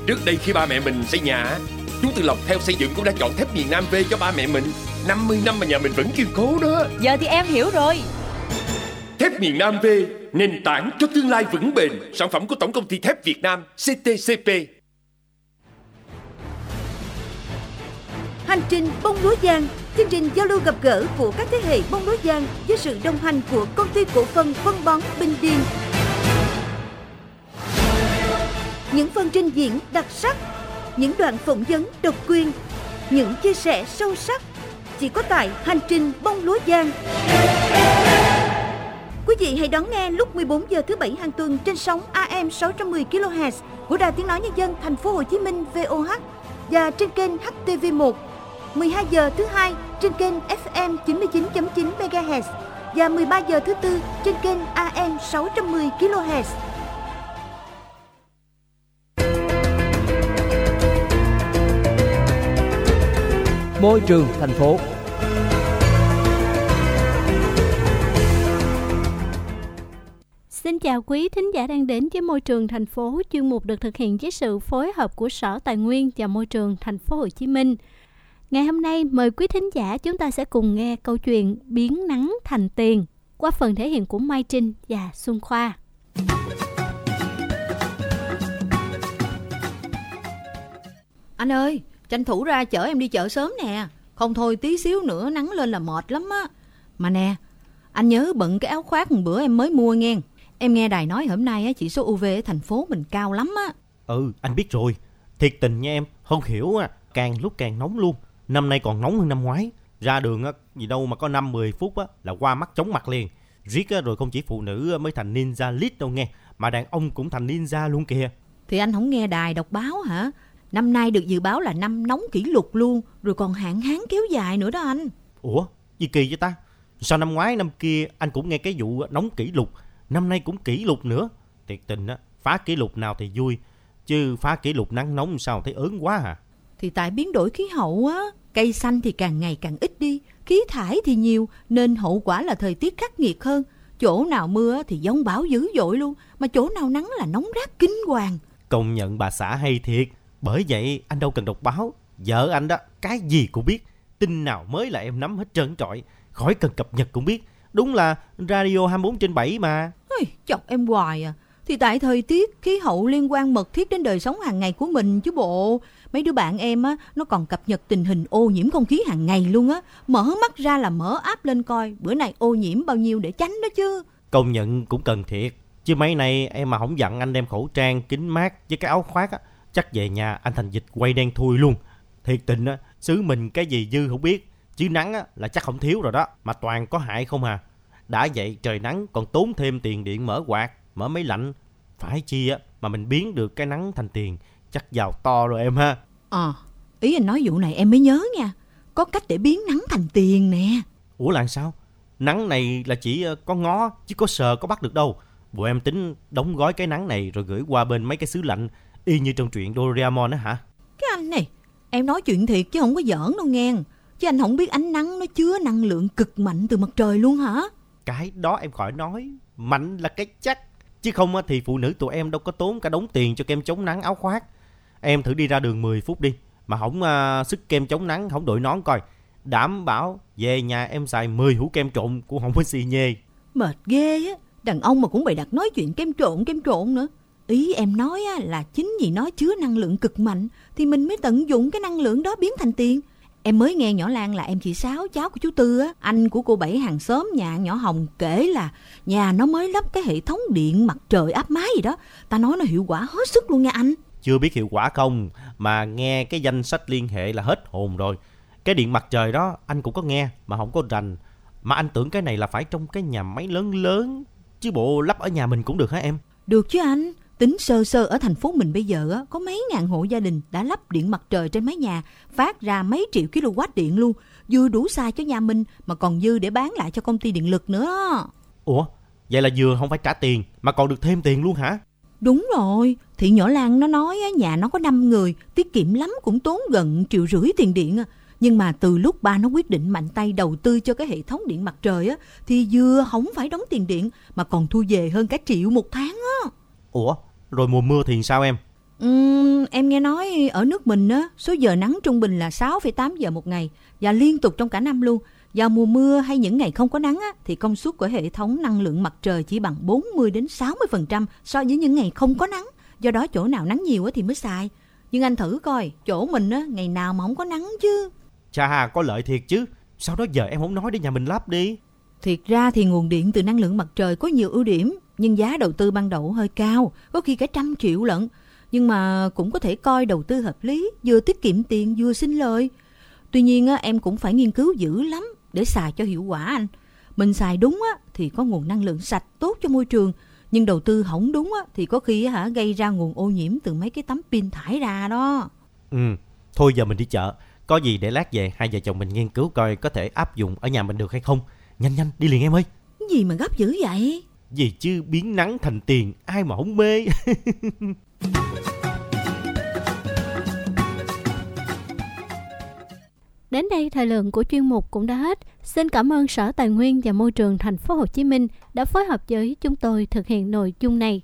R: Trước đây khi ba mẹ mình xây nhà, chúng từ lọc theo xây dựng cũng đã chọn thép miền Nam về cho ba mẹ mình. 50 năm mà nhà mình vẫn kiên cố đó.
Q: Giờ thì em hiểu rồi.
R: Thép miền Nam V nền tảng cho tương lai vững bền, sản phẩm của Tổng công ty thép Việt Nam CTCP.
M: Hành trình bông lúa giang, chương trình giao lưu gặp gỡ của các thế hệ bông lúa giang với sự đồng hành của công ty cổ phần phân bón Bình Điền. Những phần trình diễn đặc sắc, những đoạn phỏng vấn độc quyền, những chia sẻ sâu sắc chỉ có tại hành trình bông lúa giang. Quý vị hãy đón nghe lúc 14 giờ thứ bảy hàng tuần trên sóng AM 610 kHz của Đài Tiếng nói Nhân dân Thành phố Hồ Chí Minh VOH và trên kênh HTV1. 12 giờ thứ hai trên kênh FM 99.9 MHz và 13 giờ thứ tư trên kênh AM 610 kHz.
O: Môi trường thành phố
S: Xin chào quý thính giả đang đến với môi trường thành phố, chuyên mục được thực hiện với sự phối hợp của Sở Tài nguyên và Môi trường thành phố Hồ Chí Minh. Ngày hôm nay mời quý thính giả chúng ta sẽ cùng nghe câu chuyện biến nắng thành tiền qua phần thể hiện của Mai Trinh và Xuân Khoa.
Q: Anh ơi, tranh thủ ra chở em đi chợ sớm nè.
T: Không thôi tí xíu nữa nắng lên là mệt lắm á. Mà nè, anh nhớ bận cái áo khoác một bữa em mới mua nghe. Em nghe đài nói hôm nay á, chỉ số UV ở thành phố mình cao lắm á.
U: Ừ, anh biết rồi. Thiệt tình nha em, không hiểu à, càng lúc càng nóng luôn. Năm nay còn nóng hơn năm ngoái. Ra đường á, gì đâu mà có 5-10 phút á, là qua mắt chóng mặt liền. Riết á, rồi không chỉ phụ nữ mới thành ninja lit đâu nghe, mà đàn ông cũng thành ninja luôn kìa.
T: Thì anh không nghe đài đọc báo hả? Năm nay được dự báo là năm nóng kỷ lục luôn, rồi còn hạn hán kéo dài nữa đó anh.
U: Ủa, gì kỳ vậy ta? Sao năm ngoái năm kia anh cũng nghe cái vụ nóng kỷ lục, năm nay cũng kỷ lục nữa. Thiệt tình á, phá kỷ lục nào thì vui, chứ phá kỷ lục nắng nóng sao thấy ớn quá à.
T: Thì tại biến đổi khí hậu á, cây xanh thì càng ngày càng ít đi, khí thải thì nhiều, nên hậu quả là thời tiết khắc nghiệt hơn. Chỗ nào mưa thì giông bão dữ dội luôn, mà chỗ nào nắng là nóng rát kinh hoàng.
U: Công nhận bà xã hay thiệt, bởi vậy anh đâu cần đọc báo. Vợ anh đó, cái gì cũng biết, tin nào mới là em nắm hết trơn trọi, khỏi cần cập nhật cũng biết. Đúng là radio 24 trên 7 mà.
T: Ôi, chọc em hoài à. Thì tại thời tiết, khí hậu liên quan mật thiết đến đời sống hàng ngày của mình chứ bộ. Mấy đứa bạn em á, nó còn cập nhật tình hình ô nhiễm không khí hàng ngày luôn á. Mở mắt ra là mở áp lên coi, bữa nay ô nhiễm bao nhiêu để tránh đó chứ.
U: Công nhận cũng cần thiệt. Chứ mấy nay em mà không dặn anh đem khẩu trang, kính mát với cái áo khoác á, chắc về nhà anh thành dịch quay đen thui luôn. Thiệt tình á, xứ mình cái gì dư không biết. Chứ nắng á, là chắc không thiếu rồi đó, mà toàn có hại không à. Đã vậy trời nắng còn tốn thêm tiền điện mở quạt, mở máy lạnh. Phải chi á, mà mình biến được cái nắng thành tiền, chắc giàu to rồi em ha.
T: Ờ, ý anh nói vụ này em mới nhớ nha. Có cách để biến nắng thành tiền nè.
U: Ủa là sao? Nắng này là chỉ ờ, có ngó, chứ có sờ có bắt được đâu. Bộ em tính đóng gói cái nắng này rồi gửi qua bên mấy cái xứ lạnh, y như trong truyện Doraemon á hả?
T: Cái anh này, em nói chuyện thiệt chứ không có giỡn đâu nghe. Chứ anh không biết ánh nắng nó chứa năng lượng cực mạnh từ mặt trời luôn hả?
U: Cái đó em khỏi nói, mạnh là cái chắc. Chứ không á thì phụ nữ tụi em đâu có tốn cả đống tiền cho kem chống nắng áo khoác. Em thử đi ra đường 10 phút đi, mà không uh, à, sức kem chống nắng, không đội nón coi. Đảm bảo về nhà em xài 10 hũ kem trộn cũng không có xì nhê.
T: Mệt ghê á, đàn ông mà cũng bày đặt nói chuyện kem trộn kem trộn nữa. Ý em nói á, là chính vì nó chứa năng lượng cực mạnh thì mình mới tận dụng cái năng lượng đó biến thành tiền. Em mới nghe nhỏ Lan là em chị Sáu, cháu của chú Tư á, anh của cô Bảy hàng xóm nhà nhỏ Hồng kể là nhà nó mới lắp cái hệ thống điện mặt trời áp mái gì đó. Ta nói nó hiệu quả hết sức luôn nha anh.
U: Chưa biết hiệu quả không, mà nghe cái danh sách liên hệ là hết hồn rồi. Cái điện mặt trời đó anh cũng có nghe mà không có rành. Mà anh tưởng cái này là phải trong cái nhà máy lớn lớn, chứ bộ lắp ở nhà mình cũng được hả em?
T: Được chứ anh. Tính sơ sơ ở thành phố mình bây giờ á, có mấy ngàn hộ gia đình đã lắp điện mặt trời trên mái nhà, phát ra mấy triệu kW điện luôn, vừa đủ xài cho nhà mình mà còn dư để bán lại cho công ty điện lực nữa.
U: Ủa, vậy là vừa không phải trả tiền mà còn được thêm tiền luôn hả?
T: Đúng rồi, thì nhỏ Lan nó nói á, nhà nó có 5 người, tiết kiệm lắm cũng tốn gần triệu rưỡi tiền điện. Nhưng mà từ lúc ba nó quyết định mạnh tay đầu tư cho cái hệ thống điện mặt trời á, thì vừa không phải đóng tiền điện mà còn thu về hơn cả triệu một tháng á.
U: Ủa, rồi mùa mưa thì sao em?
T: Uhm, em nghe nói ở nước mình á, số giờ nắng trung bình là 6,8 giờ một ngày và liên tục trong cả năm luôn. Vào mùa mưa hay những ngày không có nắng á, thì công suất của hệ thống năng lượng mặt trời chỉ bằng 40 đến 60% so với những ngày không có nắng. Do đó chỗ nào nắng nhiều á thì mới xài. Nhưng anh thử coi, chỗ mình á, ngày nào mà không có nắng chứ.
U: Chà, có lợi thiệt chứ. Sao đó giờ em không nói để nhà mình lắp đi?
T: Thiệt ra thì nguồn điện từ năng lượng mặt trời có nhiều ưu điểm, nhưng giá đầu tư ban đầu hơi cao, có khi cả trăm triệu lận. Nhưng mà cũng có thể coi đầu tư hợp lý, vừa tiết kiệm tiền vừa sinh lời. Tuy nhiên á, em cũng phải nghiên cứu dữ lắm để xài cho hiệu quả anh. Mình xài đúng á, thì có nguồn năng lượng sạch tốt cho môi trường, nhưng đầu tư không đúng á, thì có khi hả gây ra nguồn ô nhiễm từ mấy cái tấm pin thải ra đó.
U: Ừ, thôi giờ mình đi chợ. Có gì để lát về hai vợ chồng mình nghiên cứu coi có thể áp dụng ở nhà mình được hay không. Nhanh nhanh, đi liền em ơi.
T: Gì mà gấp dữ vậy?
U: Gì chứ biến nắng thành tiền, ai mà không mê.
S: Đến đây thời lượng của chuyên mục cũng đã hết. Xin cảm ơn Sở Tài nguyên và Môi trường thành phố Hồ Chí Minh đã phối hợp với chúng tôi thực hiện nội dung này.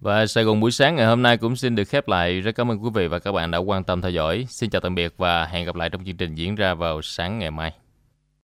A: Và Sài Gòn buổi sáng ngày hôm nay cũng xin được khép lại. Rất cảm ơn quý vị và các bạn đã quan tâm theo dõi. Xin chào tạm biệt và hẹn gặp lại trong chương trình diễn ra vào sáng ngày mai.